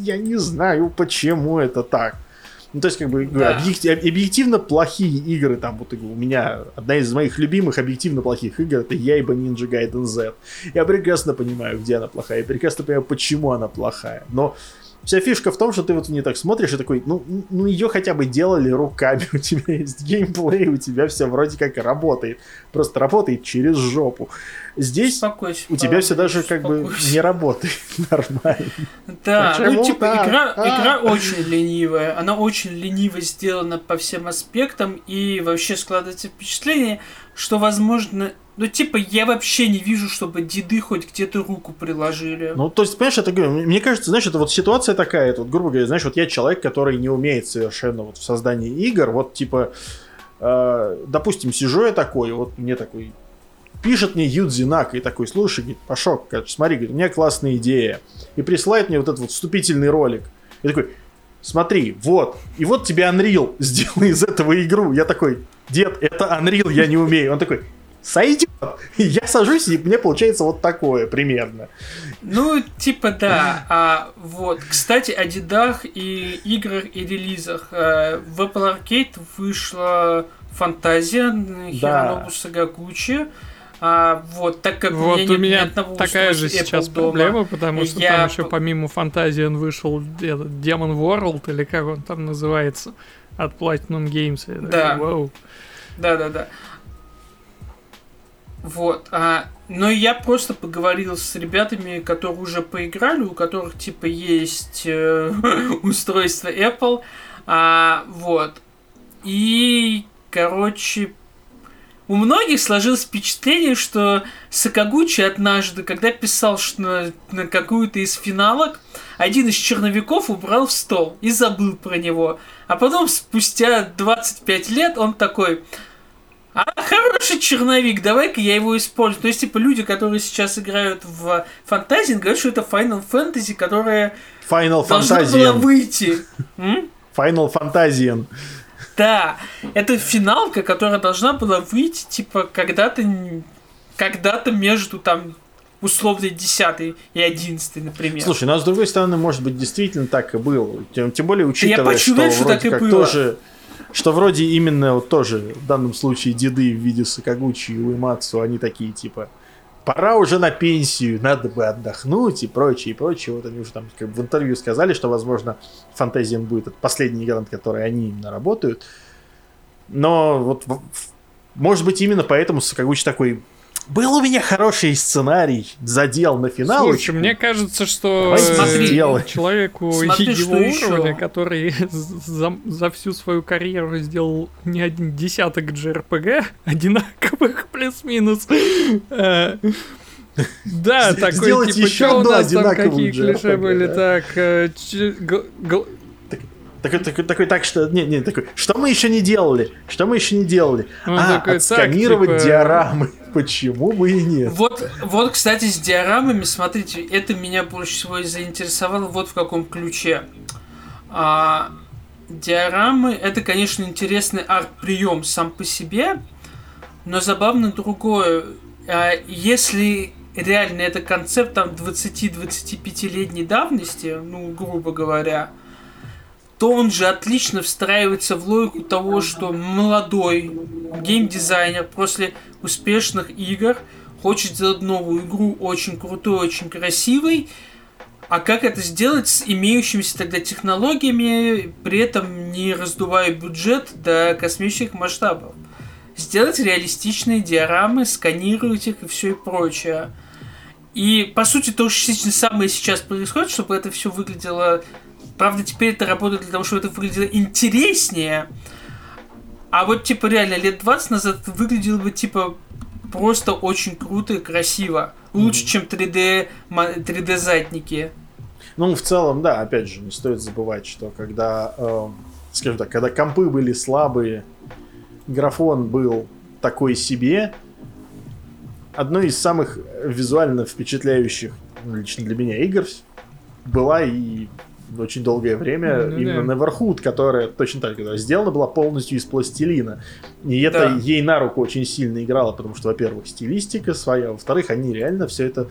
я не знаю, почему это так. Ну, то есть, как бы, Да. объек- объективно плохие игры, там, вот у меня одна из моих любимых объективно плохих игр, это Яйба Ninja Gaiden Z. Я прекрасно понимаю, где она плохая, я прекрасно понимаю, почему она плохая, но вся фишка в том, что ты вот не так смотришь и такой, ну, ну ее хотя бы делали руками, у тебя есть геймплей, у тебя все вроде как работает, просто работает через жопу. Здесь Успокойся, у тебя все даже как бы успокойся. не работает нормально. Да, ну Почему типа так? игра, А. игра очень ленивая, она очень лениво сделана по всем аспектам и вообще складывается впечатление, что возможно Ну, типа, я вообще не вижу, чтобы деды хоть где-то руку приложили. Ну, то есть, понимаешь, это, мне кажется, знаешь, это вот ситуация такая, это вот, грубо говоря, знаешь, вот я человек, который не умеет совершенно вот в создании игр, вот, типа, э, допустим, сижу я такой, вот мне такой, пишет мне Юдзи Нак и такой, слушай, говорит, Пашок, смотри, говорит, у меня классная идея, и присылает мне вот этот вот вступительный ролик. И такой, смотри, вот, и вот тебе Unreal, сделай из этого игру. Я такой, дед, это Unreal, я не умею. Он такой, сойдет. Я сажусь, и мне получается вот такое примерно. Ну, типа да. А, вот. Кстати, о дедах и играх и релизах. Э, в Apple Arcade вышла фантазия Хиронобу Сагакучи. А, вот, так как вот у меня, у меня такая же сейчас дома, проблема, потому что я... там еще помимо фантазии он вышел этот Demon World, или как он там называется, от Platinum Games. да. Да, да, да. Вот. А, но я просто поговорил с ребятами, которые уже поиграли, у которых типа есть э, устройство Apple. А, вот. И, короче, у многих сложилось впечатление, что Сакагучи однажды, когда писал что на, на какую-то из финалок, один из черновиков убрал в стол и забыл про него. А потом, спустя 25 лет, он такой, а хороший черновик, давай-ка я его использую. То есть, типа, люди, которые сейчас играют в фантазии, говорят, что это Final Fantasy, которая Final должна Fantasy. была выйти. Final Fantasy. Да, это финалка, которая должна была выйти, типа, когда-то когда-то между там условно 10 и 11, например. Слушай, ну а с другой стороны, может быть, действительно так и было. Тем, тем более, учитывая, что, что вроде как было. тоже что вроде именно вот тоже в данном случае деды в виде Сакагучи и Уэмацу, они такие типа пора уже на пенсию, надо бы отдохнуть и прочее, и прочее. Вот они уже там как в интервью сказали, что, возможно, Фантазиан будет последний игра, над которой они именно работают. Но вот, может быть, именно поэтому Сакагучи такой был у меня хороший сценарий, задел на финал. Слушай, мне кажется, что смотри, человеку смотри, его уровня, еще. который за, за всю свою карьеру сделал не один десяток JRPG, одинаковых плюс-минус. Э, да, такой, типа, что у нас там, какие клише были, так, э, такой, такой, такой, так что, не, не, такой, что мы еще не делали? Что мы еще не делали? Он а, такой, отсканировать так, типа... диорамы. Почему бы и нет? Вот, вот, кстати, с диорамами, смотрите, это меня больше всего и заинтересовало вот в каком ключе. А, диорамы это, конечно, интересный арт-прием сам по себе, но забавно другое. А, если реально это концепт там 20-25-летней давности, ну, грубо говоря, то он же отлично встраивается в логику того, что молодой геймдизайнер после успешных игр хочет сделать новую игру очень крутой, очень красивой, а как это сделать с имеющимися тогда технологиями, при этом не раздувая бюджет до космических масштабов? Сделать реалистичные диорамы, сканировать их и все и прочее. И, по сути, то, что самое сейчас происходит, чтобы это все выглядело Правда, теперь это работает для того, чтобы это выглядело интереснее. А вот, типа, реально, лет 20 назад это выглядело бы, типа, просто очень круто и красиво. Лучше, mm-hmm. чем 3D, 3D-задники. Ну, в целом, да, опять же, не стоит забывать, что когда, э, скажем так, когда компы были слабые, графон был такой себе, одной из самых визуально впечатляющих, ну, лично для меня, игр была и очень долгое время ну, именно да. Neverhood, которая точно так же сделана была полностью из пластилина. И это да. ей на руку очень сильно играло, потому что, во-первых, стилистика своя, во-вторых, они реально все это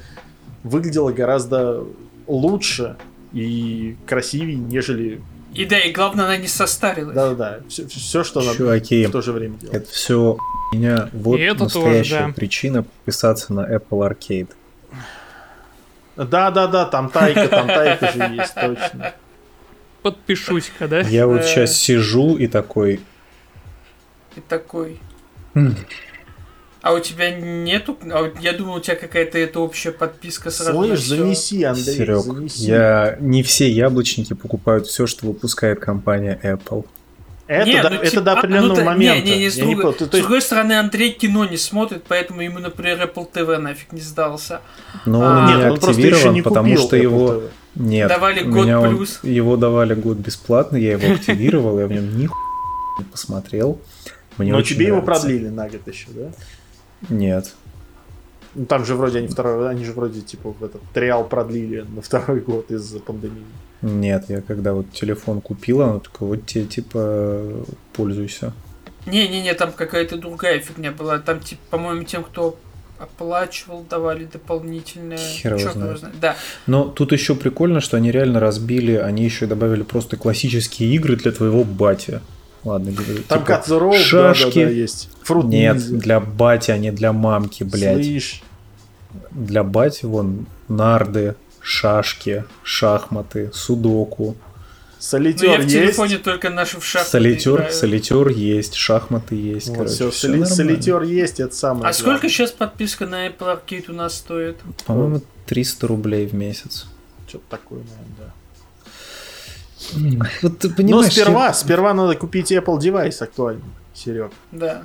выглядело гораздо лучше и красивее, нежели и да, и главное, она не состарилась. Да-да-да. Все, все что Чуваки, надо в то же время делать. Это все меня вот и это настоящая тоже, да. причина подписаться на Apple Arcade. Да-да-да, там тайка, там тайка же есть, точно. Подпишусь-ка, да? Я вот сейчас сижу и такой... И такой... Хм. А у тебя нету? А я думал, у тебя какая-то эта общая подписка сразу. Слышь, занеси, Андрей, Серег, занеси. Я не все яблочники покупают все, что выпускает компания Apple. Это, Не, до, ну, это типа, до а, определенного ну, момента. Не, не, не, с, Я не другой, понял, ты- с есть- другой стороны, Андрей кино не смотрит, поэтому ему, например, Apple TV нафиг не сдался. Но А, он не Нет, он просто еще активирован, не потому купил что Apple его... TV. Нет, Давали у год меня он- плюс. его давали год бесплатно, я его активировал, я в нем ни не посмотрел. Мне Но тебе его продлили на год еще, да? Нет. Ну, там же вроде они второй, они же вроде типа в этот триал продлили на второй год из-за пандемии. Нет, я когда вот телефон купил, она такая, вот тебе типа пользуйся. Не-не-не, там какая-то другая фигня была. Там, типа, по-моему, тем, кто оплачивал, давали дополнительное. Хер его знает. знает. Да. Но тут еще прикольно, что они реально разбили, они еще добавили просто классические игры для твоего бати. Ладно, говорю. Там типа, Rope, шашки. да, да, да, есть. Fruit Нет, Ninja. для бати, а не для мамки, блядь. Слышь, Для бати вон нарды, шашки, шахматы, судоку. Ну, солитер я в есть. телефоне только наши в шахматы Солитер, играю. солитер есть, шахматы есть, Вот, короче. соли- нормально. солитер есть, это самое А сколько главное. сейчас подписка на Apple Arcade у нас стоит? По-моему, 300 рублей в месяц. Что-то такое, наверное, да. Вот ты Но понимаешь, сперва, сперва надо купить Apple девайс актуальный, Серег. Да.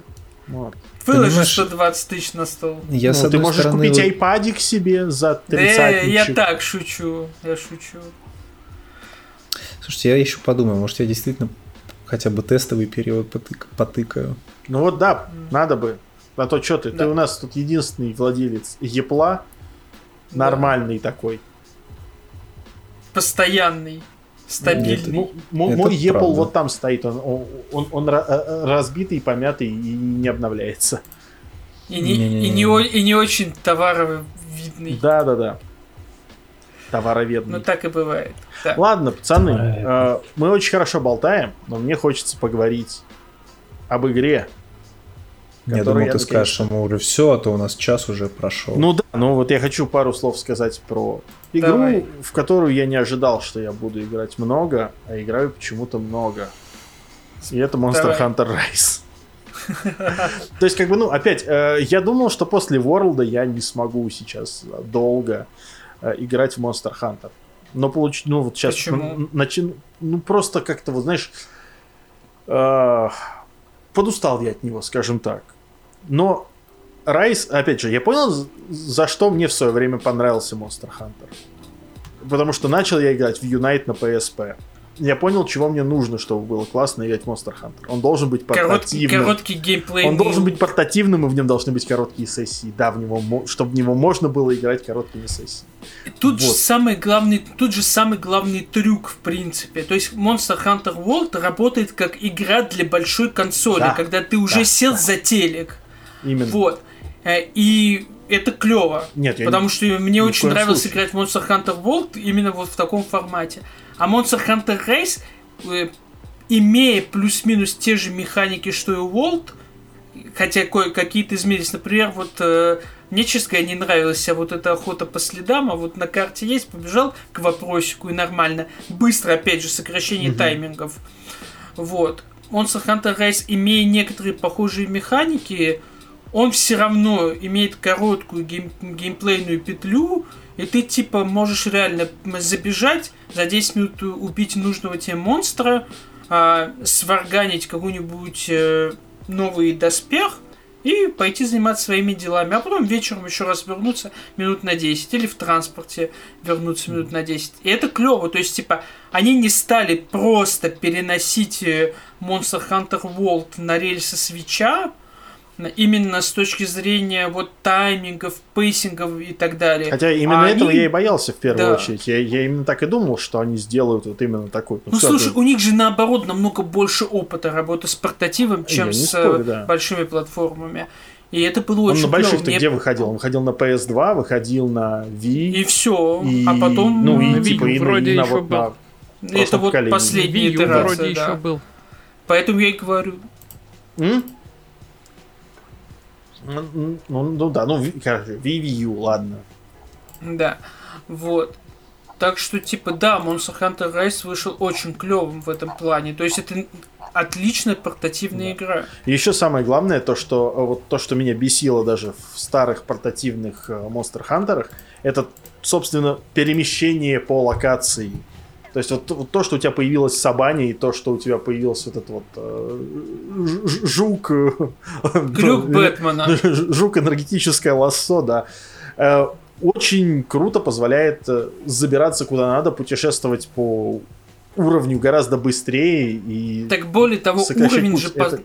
Вот. Выложи Понимаешь- 120 тысяч на стол. я, Ну, с ты можешь стороны, купить айпадик себе за Да, 30 я так шучу. Я шучу. Слушайте, я еще подумаю, может я действительно хотя бы тестовый период потык- потыкаю. Ну вот да, надо бы. А то что ты? Да. Ты у нас тут единственный владелец Епла, Да. нормальный такой. Постоянный. Стабильный. Ну, Это мой Apple правда. вот там стоит, он, он, он- он ра- э, разбитый, помятый и не обновляется. И, не, Не-не-не. и, не, и не очень товаровидный. Да, да, да. Товароведный. Ну так и бывает. Да. Ладно, пацаны, э, мы очень хорошо болтаем, но мне хочется поговорить об игре. Я думал, я ты скажешь, мы уже все, а то у нас час уже прошел. Ну да, ну вот я хочу пару слов сказать про игру, Давай. в которую я не ожидал, что я буду играть много, а играю почему-то много. И это Monster Давай. Hunter Rise. То есть, как бы, ну, опять, э, я думал, что после World я не смогу сейчас долго э, играть в Monster Hunter. Но получ... ну вот сейчас Почему? начин... ну просто как-то вот знаешь, э, подустал я от него, скажем так. Но Райс, опять же, я понял, за что мне в свое время понравился Monster Hunter. Потому что начал я играть в Unite на PSP. Я понял, чего мне нужно, чтобы было классно играть в Monster Hunter. Он должен быть Короткий, портативным. короткий геймплей. Он должен быть портативным, и в нем должны быть короткие сессии. Да, в него, чтобы в него можно было играть короткими сессиями. Тут же Вот. самый главный, тут же самый главный трюк, в принципе. То есть Monster Hunter World работает как игра для большой консоли, Да. когда ты уже Да, сел да. за телек. Именно. Вот. Э, И это клево. Нет, Потому не- что мне очень нравилось случае. играть в Monster Hunter World именно вот в таком формате. А Monster Hunter Rise, э, имея плюс-минус те же механики, что и World, хотя кое-какие-то изменились. Например, вот э, мне, честно говоря, не нравилась вот эта охота по следам, а вот на карте есть, побежал к вопросику и нормально. Быстро, опять же, сокращение Мгм. таймингов. Вот. Monster Hunter Rise, имея некоторые похожие механики, он все равно имеет короткую гейм- геймплейную петлю, и ты типа можешь реально забежать, за 10 минут убить нужного тебе монстра, а, сварганить какой-нибудь э, новый доспех и пойти заниматься своими делами. А потом вечером еще раз вернуться минут на 10 или в транспорте вернуться минут на 10. И это клево. То есть, типа, они не стали просто переносить э, Monster Hunter World на рельсы Switch а, именно с точки зрения вот таймингов, пейсингов и так далее. Хотя именно А этого они- я и боялся в первую Да. очередь. Я, я именно так и думал, что они сделают вот именно такой. Ну, всё, слушай, ты- у них же наоборот намного больше опыта работы с портативом, чем с спорю, э, да. большими платформами. И это было он очень на больших клёво. ты Мне- где выходил? Он выходил на PS2, выходил на Wii. И все. и- А потом ну и на Wii типа и на- вроде и на еще вот был. на- это вот последняя Wii вроде да. еще был. Поэтому я и говорю. М? Ну, ну, ну да, ну, короче, Wii ладно. Да. Вот. Так что, типа, да, Monster Hunter Rise вышел очень клевым в этом плане. То есть это отличная портативная игра. И еще самое главное, то, что э, вот то, что меня бесило даже в старых портативных э, Monster Hunter, это, собственно, перемещение по локации. То есть вот, вот то, что у тебя появилась Сабани, и то, что у тебя появился вот этот вот э, жук... Э, Крюк Бэтмена. Жук энергетическое лассо, да. Э, очень круто позволяет э, забираться куда надо, путешествовать по уровню гораздо быстрее и... Так более того, уровень путь. же... Это...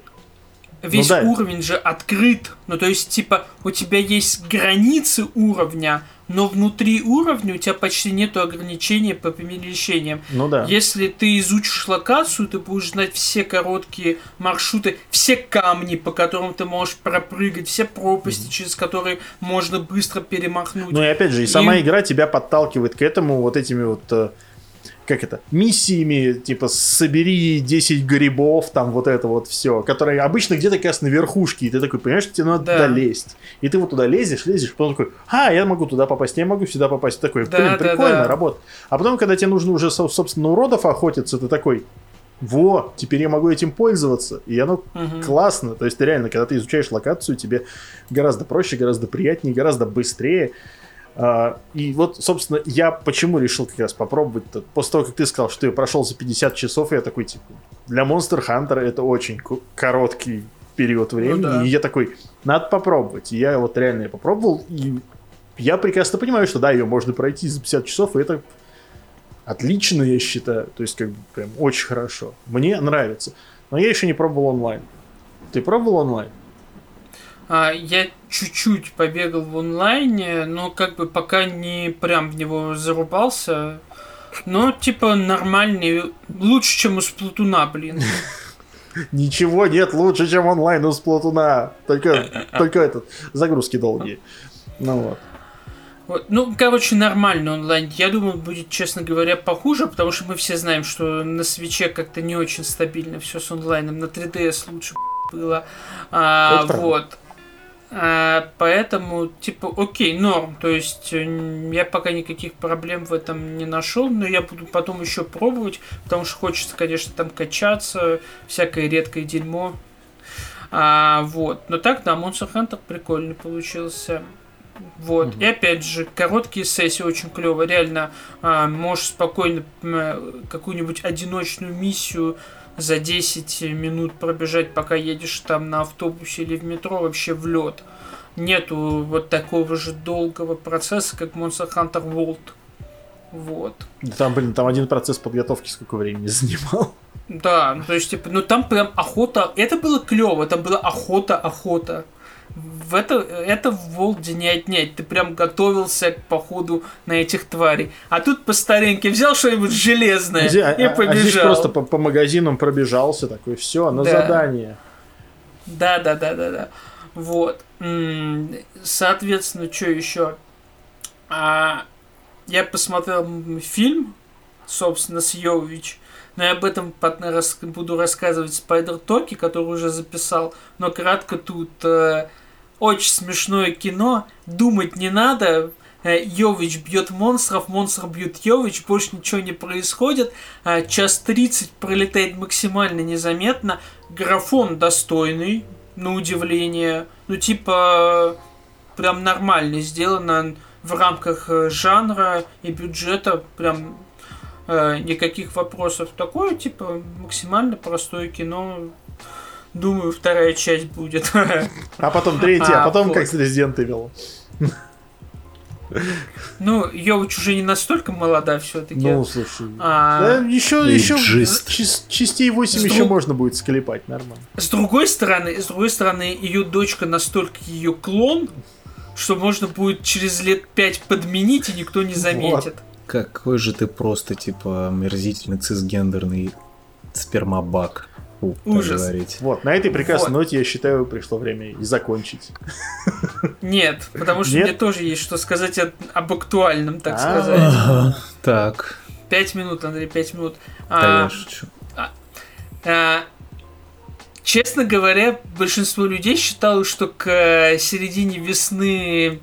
Весь ну, да. уровень же открыт. Ну, то есть, типа, у тебя есть границы уровня, но внутри уровня у тебя почти нету ограничений по перемещениям. Ну да. Если ты изучишь локацию, ты будешь знать все короткие маршруты, все камни, по которым ты можешь пропрыгать, все пропасти, mm-hmm. через которые можно быстро перемахнуть. Ну и опять же, и сама и... игра тебя подталкивает к этому вот этими вот э, как это, миссиями, типа, собери 10 грибов, там вот это вот все, которые обычно где-то как раз на верхушке, и ты такой, понимаешь, что тебе надо да. туда лезть. И ты вот туда лезешь, лезешь, потом такой, а, я могу туда попасть, я могу сюда попасть. Ты такой, блин, да, прикольно, да. работа. А потом, когда тебе нужно уже, собственно, уродов охотиться, ты такой, во, теперь я могу этим пользоваться. И оно угу. классно. То есть, ты реально, когда ты изучаешь локацию, тебе гораздо проще, гораздо приятнее, гораздо быстрее. Uh, и вот, собственно, я почему решил как раз попробовать -то. После того, как ты сказал, что я прошел за 50 часов, я такой, типа, для Monster Hunter это очень короткий период времени. Ну, да. И я такой, надо попробовать. И я вот реально я попробовал, и я прекрасно понимаю, что да, ее можно пройти за 50 часов, и это отлично, я считаю. То есть, как бы, прям очень хорошо. Мне нравится. Но я еще не пробовал онлайн. Ты пробовал онлайн? А, я чуть-чуть побегал в онлайне, но как бы пока не прям в него зарубался. Но типа нормальный, лучше, чем у Сплатуна, блин. Ничего нет лучше, чем онлайн у Сплатуна. Только, только этот, загрузки долгие. Ну вот. Вот. Ну, короче, нормальный онлайн. Я думаю, будет, честно говоря, похуже, потому что мы все знаем, что на свече как-то не очень стабильно все с онлайном. На 3DS лучше было. А, вот. А, поэтому, типа, окей, норм. То есть, я пока никаких проблем в этом не нашел, но я буду потом еще пробовать, потому что хочется, конечно, там качаться, всякое редкое дерьмо. А, вот. Но так, да, Monster Hunter прикольный получился. Вот. Mm-hmm. И опять же, короткие сессии очень клево. Реально, а, можешь спокойно какую-нибудь одиночную миссию за 10 минут пробежать, пока едешь там на автобусе или в метро, вообще в лед. Нету вот такого же долгого процесса, как Monster Hunter World. Вот. Там, блин, там один процесс подготовки сколько времени занимал. Да, ну, то есть, типа, ну там прям охота. Это было клево, там была охота, охота в это, это в Волде не отнять. Ты прям готовился к походу на этих тварей. А тут по старинке взял что-нибудь железное Где, и побежал. А, здесь просто по, по магазинам пробежался такой, все, на да. задание. Да, да, да, да, да. Вот. Соответственно, что еще? А, я посмотрел фильм, собственно, с Йович. Но я об этом буду рассказывать в Спайдер Токи, который уже записал. Но кратко тут э, очень смешное кино, думать не надо, э, Йович бьет монстров, монстр бьет Йович, больше ничего не происходит. Э, час 30 пролетает максимально незаметно. Графон достойный, на удивление. Ну, типа, прям нормально сделано в рамках э, жанра и бюджета. Прям никаких вопросов. Такое, типа, максимально простое кино Думаю, вторая часть будет. А потом третья, а, а потом вот. как с Resident Evil. Ну, Йович уже не настолько молода все-таки. Ну, слушай. А... Да, еще, еще частей 8 с еще друг... можно будет склепать, нормально. С другой стороны, с другой стороны, ее дочка настолько ее клон, что можно будет через лет 5 подменить, и никто не заметит. Вот. Какой же ты просто, типа, мерзительный цисгендерный спермобак. Фу, Ужас. Говорить. Вот, на этой прекрасной вот. ноте, я считаю, пришло время и закончить. Нет, потому что Нет? мне тоже есть что сказать об актуальном, так А-а-а. сказать. Так. Пять минут, Андрей, пять минут. Да а, я шучу. А, а, честно говоря, большинство людей считало, что к э, середине весны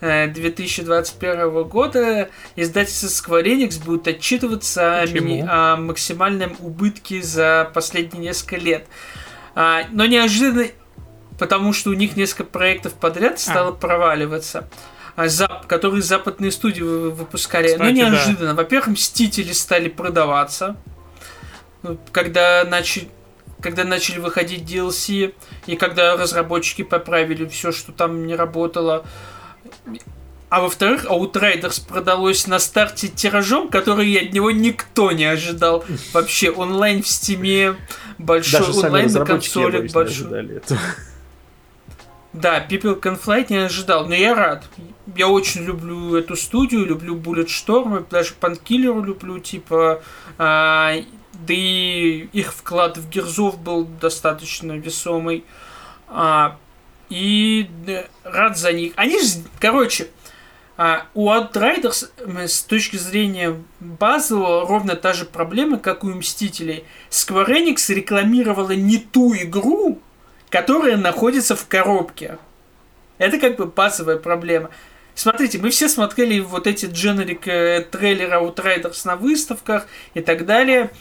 2021 э, года издательство Square Enix будет отчитываться о, мини- о максимальном убытке за последние несколько лет. А, но неожиданно, потому что у них несколько проектов подряд стало а. проваливаться. а, зап, которые западные студии выпускали. Кстати, ну, неожиданно. Да. Во-первых, Мстители стали продаваться. Ну, когда начали когда начали выходить DLC, и когда разработчики поправили все, что там не работало. А во-вторых, Outriders продалось на старте тиражом, который от него никто не ожидал. Вообще, онлайн в стиме, большой Даже онлайн на консолях большой. Да, People Can Fly не ожидал, но я рад. Я очень люблю эту студию, люблю Bulletstorm, даже Painkiller у люблю, типа, а, да и их вклад в Герзов был достаточно весомый. А, и рад за них. Они же, короче, а у Outriders с точки зрения базового ровно та же проблема, как у Мстителей. Square Enix рекламировала не ту игру, которая находится в коробке. Это как бы базовая проблема. Смотрите, мы все смотрели вот эти дженерик э, трейлеры Outriders на выставках и так далее.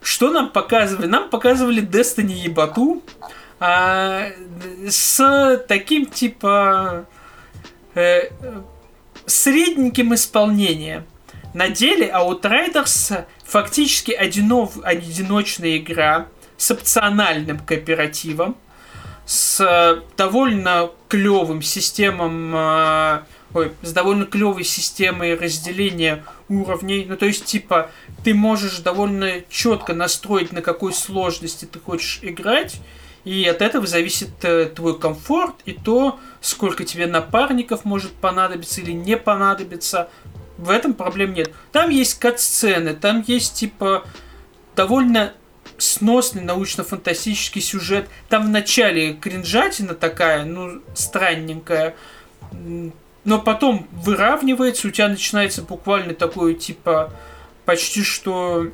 Что нам показывали? Нам показывали Destiny ебату а, с таким типа э, средненьким исполнением. На деле Outriders фактически одинов, одиночная игра с опциональным кооперативом, с довольно клевым системом, э, ой, с довольно клевой системой разделения уровней. Ну, то есть, типа, ты можешь довольно четко настроить, на какой сложности ты хочешь играть, и от этого зависит э, твой комфорт и то, сколько тебе напарников может понадобиться или не понадобиться. В этом проблем нет. Там есть кат-сцены, там есть типа довольно сносный научно-фантастический сюжет. Там в начале кринжатина такая, ну, странненькая. Но потом выравнивается, у тебя начинается буквально такое, типа, почти что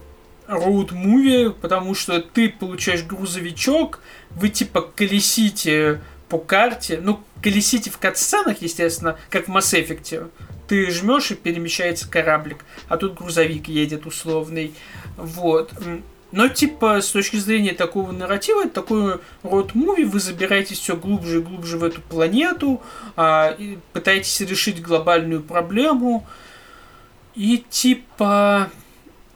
роуд-муви, потому что ты получаешь грузовичок, вы типа колесите по карте, ну, колесите в кат-сценах, естественно, как в Mass Effect. Ты жмешь и перемещается кораблик, а тут грузовик едет условный. Вот. Но, типа, с точки зрения такого нарратива, такой род муви, вы забираетесь все глубже и глубже в эту планету, а, и пытаетесь решить глобальную проблему. И, типа,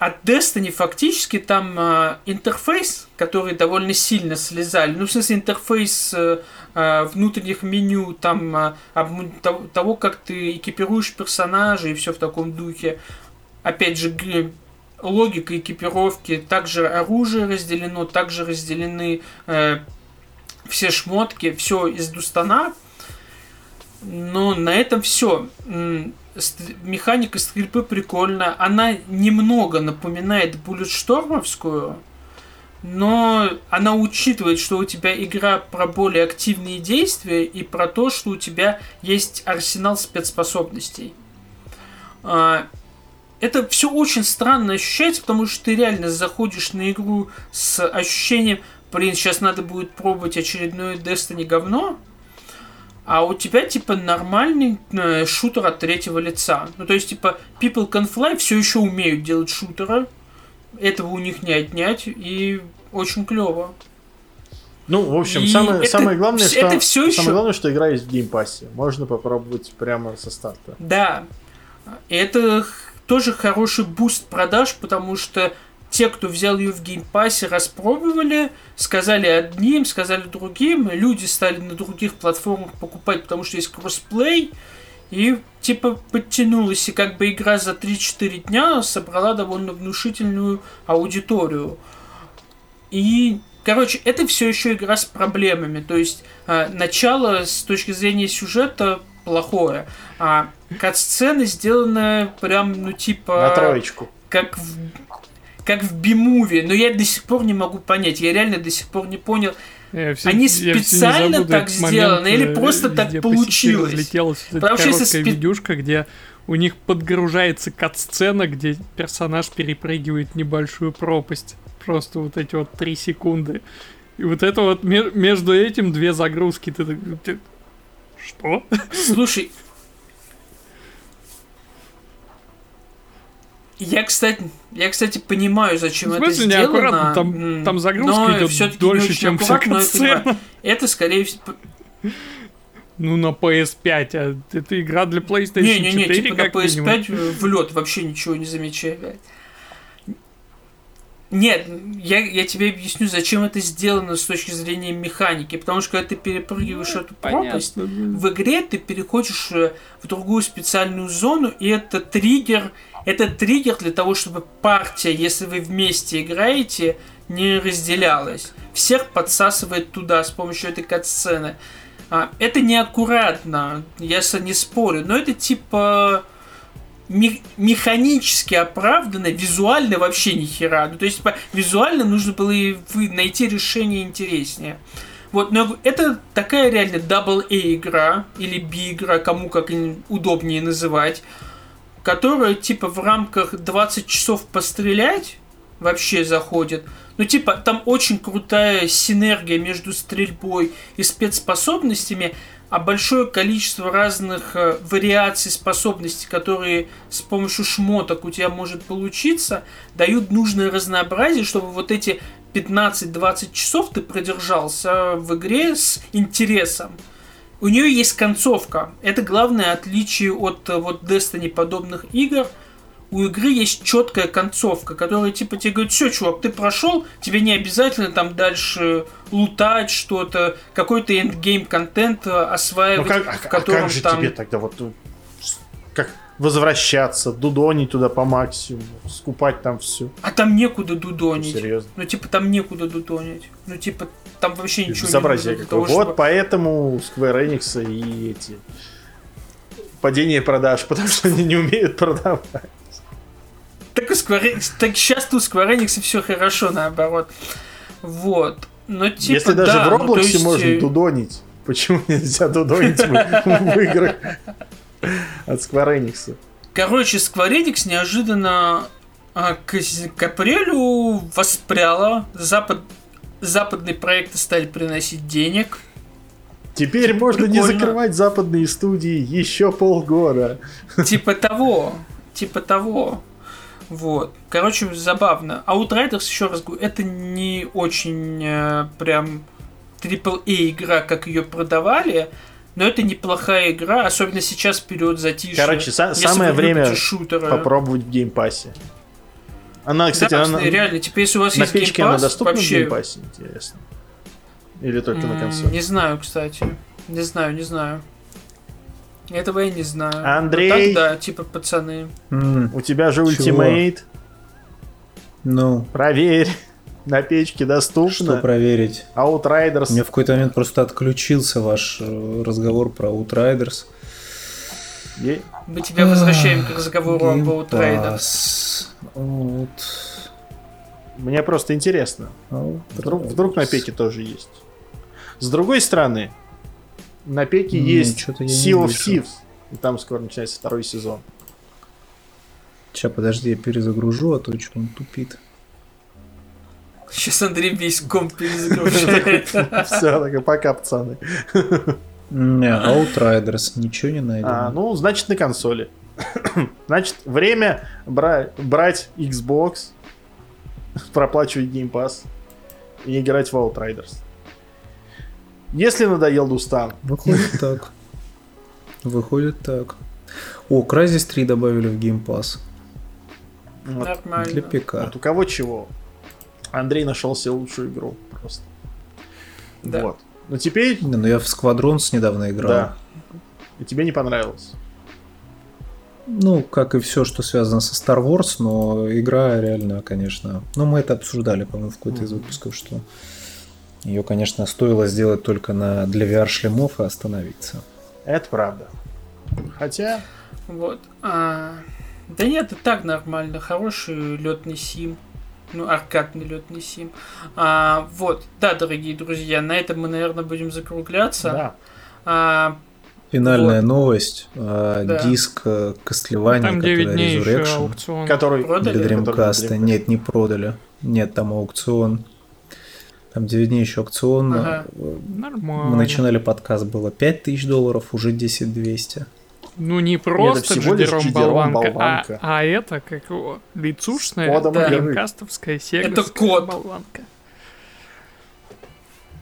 от Destiny фактически там э, интерфейс, который довольно сильно слезали, ну, в смысле, интерфейс э, э, внутренних меню, там, э, того, как ты экипируешь персонажей и все в таком духе. Опять же, логика экипировки, также оружие разделено, также разделены э, все шмотки, все из Дустана. Но на этом все механика стрельбы прикольная. Она немного напоминает Буллетштормовскую, но она учитывает, что у тебя игра про более активные действия и про то, что у тебя есть арсенал спецспособностей. А, это все очень странно ощущается, потому что ты реально заходишь на игру с ощущением, блин, сейчас надо будет пробовать очередное Destiny говно, а у тебя, типа, нормальный э, шутер от третьего лица. Ну, то есть, типа, People Can Fly все еще умеют делать шутера. Этого у них не отнять. И очень клево. Ну, в общем, и самое, это, самое главное, что это все еще... самое главное, что игра есть в Game Pass е. Можно попробовать прямо со старта. Да. Это тоже хороший буст продаж, потому что те, кто взял ее в Game Pass е, распробовали, сказали одним, сказали другим, люди стали на других платформах покупать, потому что есть кроссплей, и типа подтянулась, и как бы игра за 3-4 дня собрала довольно внушительную аудиторию. И Короче, это все еще игра с проблемами. То есть э, начало с точки зрения сюжета плохое. А кат-сцены сделаны прям, ну, типа... На троечку. Как в как в Бимуве, но я до сих пор не могу понять, я реально до сих пор не понял, я все, Они специально забуду так сделаны или э, просто так получилось? Разлетелась Потому что если спи... видюшка, где у них подгружается кат-сцена, где персонаж перепрыгивает небольшую пропасть. Просто вот эти вот три секунды. И вот это вот между этим две загрузки. Ты, ты, что? Слушай, Я, кстати, я, кстати, понимаю, зачем в смысле, это сделано. Там, там загрузка идет дольше, чем вся Это, это, скорее всего... Ну, на PS5, а это игра для PlayStation Не-не-не, 4 типа на как минимум. PS5 в лед вообще ничего не замечаю. Нет, я, я тебе объясню, зачем это сделано с точки зрения механики. Потому что когда ты перепрыгиваешь эту пропасть, Понятно. в игре ты переходишь э, в другую специальную зону, и это триггер, это триггер для того, чтобы партия, если вы вместе играете, не разделялась. Всех подсасывает туда с помощью этой катсцены. А, это неаккуратно, я не спорю, но это типа механически оправдано, визуально вообще ни хера. Ну, то есть, типа, визуально нужно было и найти решение интереснее. Вот, но это такая реально double A игра, или B игра, кому как удобнее называть, которая, типа, в рамках 20 часов пострелять вообще заходит. Ну, типа, там очень крутая синергия между стрельбой и спецспособностями, а большое количество разных э, вариаций способностей, которые с помощью шмоток у тебя может получиться, дают нужное разнообразие, чтобы вот эти 15-20 часов ты продержался в игре с интересом. У нее есть концовка. Это главное отличие от э, вот Destiny подобных игр. У игры есть четкая концовка, которая типа тебе говорит, все, чувак, ты прошел, тебе не обязательно там дальше лутать что-то, какой-то эндгейм контент э, Ну осваивать, как, а, в а котором как же там... тебе тогда вот ну, с- как возвращаться, дудонить туда по максимуму, скупать там все? А там некуда дудонить. Серьезно. Ну, типа, там некуда дудонить. Ну, типа, там вообще ничего Безобразие не нужно того, Вот чтобы- поэтому Square Enix и эти падение продаж, потому что они не умеют продавать. Так, у Square Enix- так сейчас у Square Enix все хорошо, наоборот. Вот. Но типа, Если даже да, в ну, Роблоксе есть, можно э, дудонить, почему нельзя дудонить в, играх от Square Enix? Короче, Square Enix неожиданно а, к, к апрелю воспряла. Запад, западные проекты стали приносить денег. Теперь можно не прикольно. закрывать западные студии еще полгода. Типа того. Типа того. Вот. Короче, забавно. Outriders, еще раз говорю, это не очень э, прям AAA игра, как ее продавали, но это неплохая игра, особенно сейчас в период затишья. Короче, са- самое время шутеры. Попробовать в геймпассе. Она, кстати, Да, она, реально, теперь если у вас на есть печке Game она Pass, доступна в вообще, Game Pass е, интересно? Или только на м, консоли? Не знаю, кстати. Не знаю, не знаю. Этого я не знаю. Андрей! Ну, так, да, типа пацаны. М, У тебя же Чего? Ultimate. Ну, Проверь. На печке что доступно. проверить? Outriders. У меня в какой-то момент просто отключился ваш э, разговор про Outriders. Е- Мы тебя возвращаем к разговору об Outriders. Вот. Мне просто интересно. Вдруг, вдруг на пеке тоже есть. С другой стороны, на пеке Не, есть чё-то я не Sea of. Thieves. И там скоро начинается второй сезон. Сейчас, подожди, я перезагружу, а то что он тупит. Сейчас Андрей весь комп перезагружает. Все, так и пока, пацаны. Не, Outriders, ничего не найдено. А, ну, значит, на консоли. Значит, время бра- брать Xbox, проплачивать Game Pass и играть в Outriders. Если надоел Дустан, Выходит так. Выходит так. О, Crysis 3 добавили в Game Pass. вот, Для. ПК. вот у кого чего. Андрей нашел себе лучшую игру просто. Да. Вот. Но теперь, Не, ну я в Squadrons недавно играл. да. И тебе не понравилось. Ну, как и все, что связано со Star Wars, но игра реально, конечно... Ну, мы это обсуждали, по-моему, в какой-то из выпусков, что ее, конечно, стоило сделать только на для VR-шлемов и остановиться. Это правда. Хотя, Вот. А, Да нет, и так нормально. Хороший летный сим. Ну, аркадный летный сим. А, вот. Да, дорогие друзья, на этом мы, наверное, будем закругляться. да. А, Финальная Вот. новость. а, Да. Диск э, Castlevania, Там который 9 дней еще Resurrection аукцион. Который Продали? для. Dreamcast. Нет, не продали. Нет, там аукцион. Там 9 дней еще аукцион. Ага. Э, Нормально. Мы начинали подкаст, было 5000 долларов, уже 10 200. Ну не просто всего лишь Джидером болванка, болванка. А, а это как его лицушная геймкастовская сервисская Это код. болванка.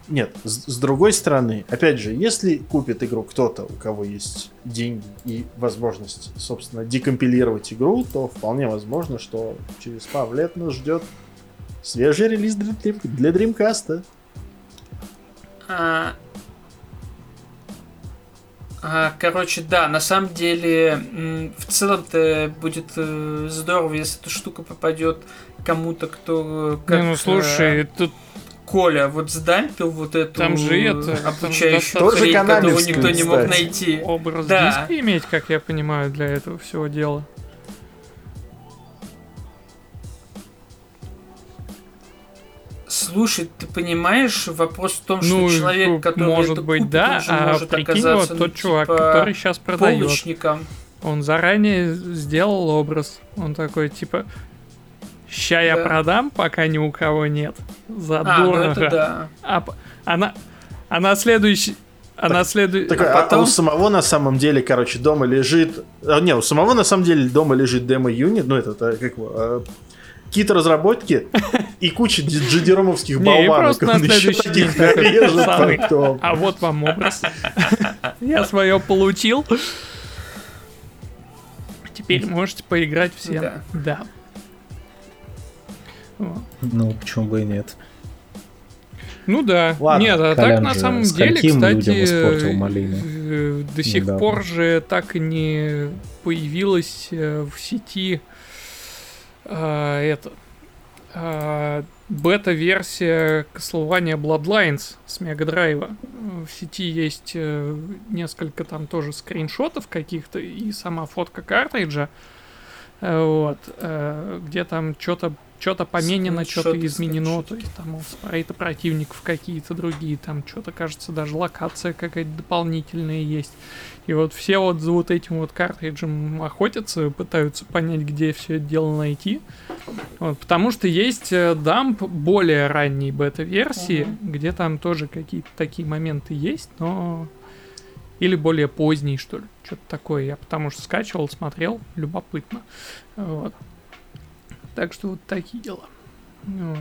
нет, с, с другой стороны, опять же, если купит игру кто-то, у кого есть деньги и возможность, собственно, декомпилировать игру, то вполне возможно, что через пару лет нас ждет свежий релиз для, Dreamcast. А, а, короче, да, на самом деле, в целом-то будет э, здорово, если эта штука попадет кому-то, кто... э, Как, Не, ну слушай, э, тут Коля вот сдампил вот эту Там же это, там обучающую Тоже хрень, которую никто не мог найти. образ Да. диска иметь, как я понимаю, для этого всего дела. Слушай, ты понимаешь, вопрос в том, что Ну, человек, ну, который может это быть, купит, да, он же а может прикинь, оказаться, вот ну, тот чувак, типа, который сейчас продает, полочником. он заранее сделал образ, он такой, типа, ща я Да. продам, пока ни у кого нет, за А, ну дорого. это да. А, а на, а на следующий... А на следующий... Так, А а, потом- у самого на самом деле, короче, дома лежит... а, не, у самого на самом деле дома лежит демо-юнит, ну это а, как его... какие-то разработки и куча дж- джедеромовских Не, и болванок. просто на Он еще следующий таких нарежет «Пацаны, потом. А вот вам образ. Я свое получил. Теперь можете поиграть всем. Да. Да. Ну, почему бы и нет. Ну да. Ладно. Нет, а так на самом деле, кстати, э, до сих недавно. пор же так и не появилась э, в сети это а, бета-версия Castlevania Bloodlines с Мега Драйва. В сети есть э, несколько там тоже скриншотов каких-то и сама фотка картриджа. Э, Вот, э, где там что-то что-то поменено, что-то изменено, то есть там спрейты противников какие-то другие, там что-то, кажется, даже локация какая-то дополнительная есть. И вот все вот за вот этим вот картриджем охотятся, пытаются понять, где все это дело найти. Вот, потому что есть э, дамп более ранней бета-версии, где там тоже какие-то такие моменты есть, но... Или более поздний, что ли. Что-то такое. Я потому что скачивал, смотрел, любопытно. Вот. Так что вот такие дела. Вот.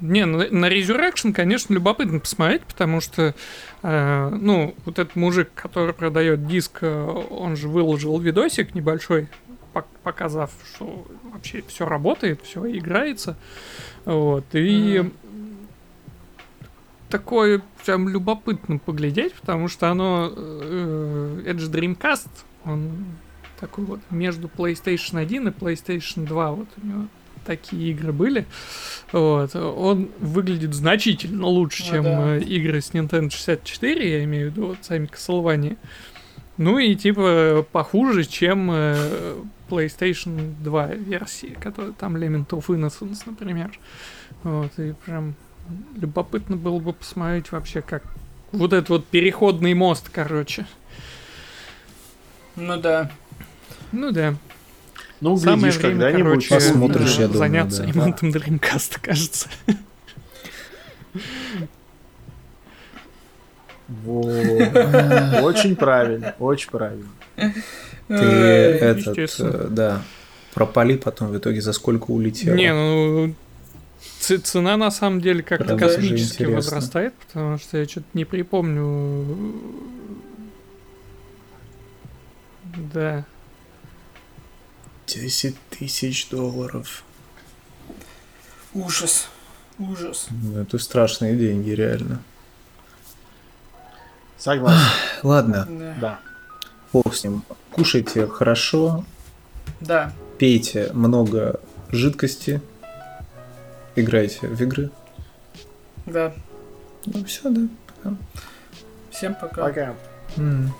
Не, на, на Resurrection, конечно, любопытно посмотреть, потому что, э, ну, вот этот мужик, который продает диск, э, он же выложил видосик небольшой, пок- показав, что вообще все работает, все играется. Вот. И Мгм. такое прям любопытно поглядеть, потому что оно, э, это же Dreamcast, он такой вот между PlayStation 1 и PlayStation 2, вот у него такие игры были. Вот. Он выглядит значительно лучше, Ну чем да. э, игры с Nintendo 64, я имею в виду вот сами Castlevania. Ну и типа похуже, чем э, PlayStation 2 версии, которые там Lament of Innocence, например. Вот, и прям любопытно было бы посмотреть вообще, как вот этот вот переходный мост, короче. Ну да. Ну да. Ну, Самое глядишь, время, когда-нибудь. Посмотришь, я думаю, заняться да. ремонтом Dreamcast, кажется. Во. Очень правильно, очень правильно. Ты этот, э, да, пропали потом в итоге за сколько улетел. Не, ну цена на самом деле как-то космически возрастает, потому что я что-то не припомню. Да. 10 тысяч долларов. Ужас. Ужас. Ну, Это страшные деньги, реально. Согласен, Ладно, Да. да. бог с ним. Кушайте хорошо, Да. пейте много жидкости, играйте в игры. Да. Ну все, да. Всем пока. Пока. М.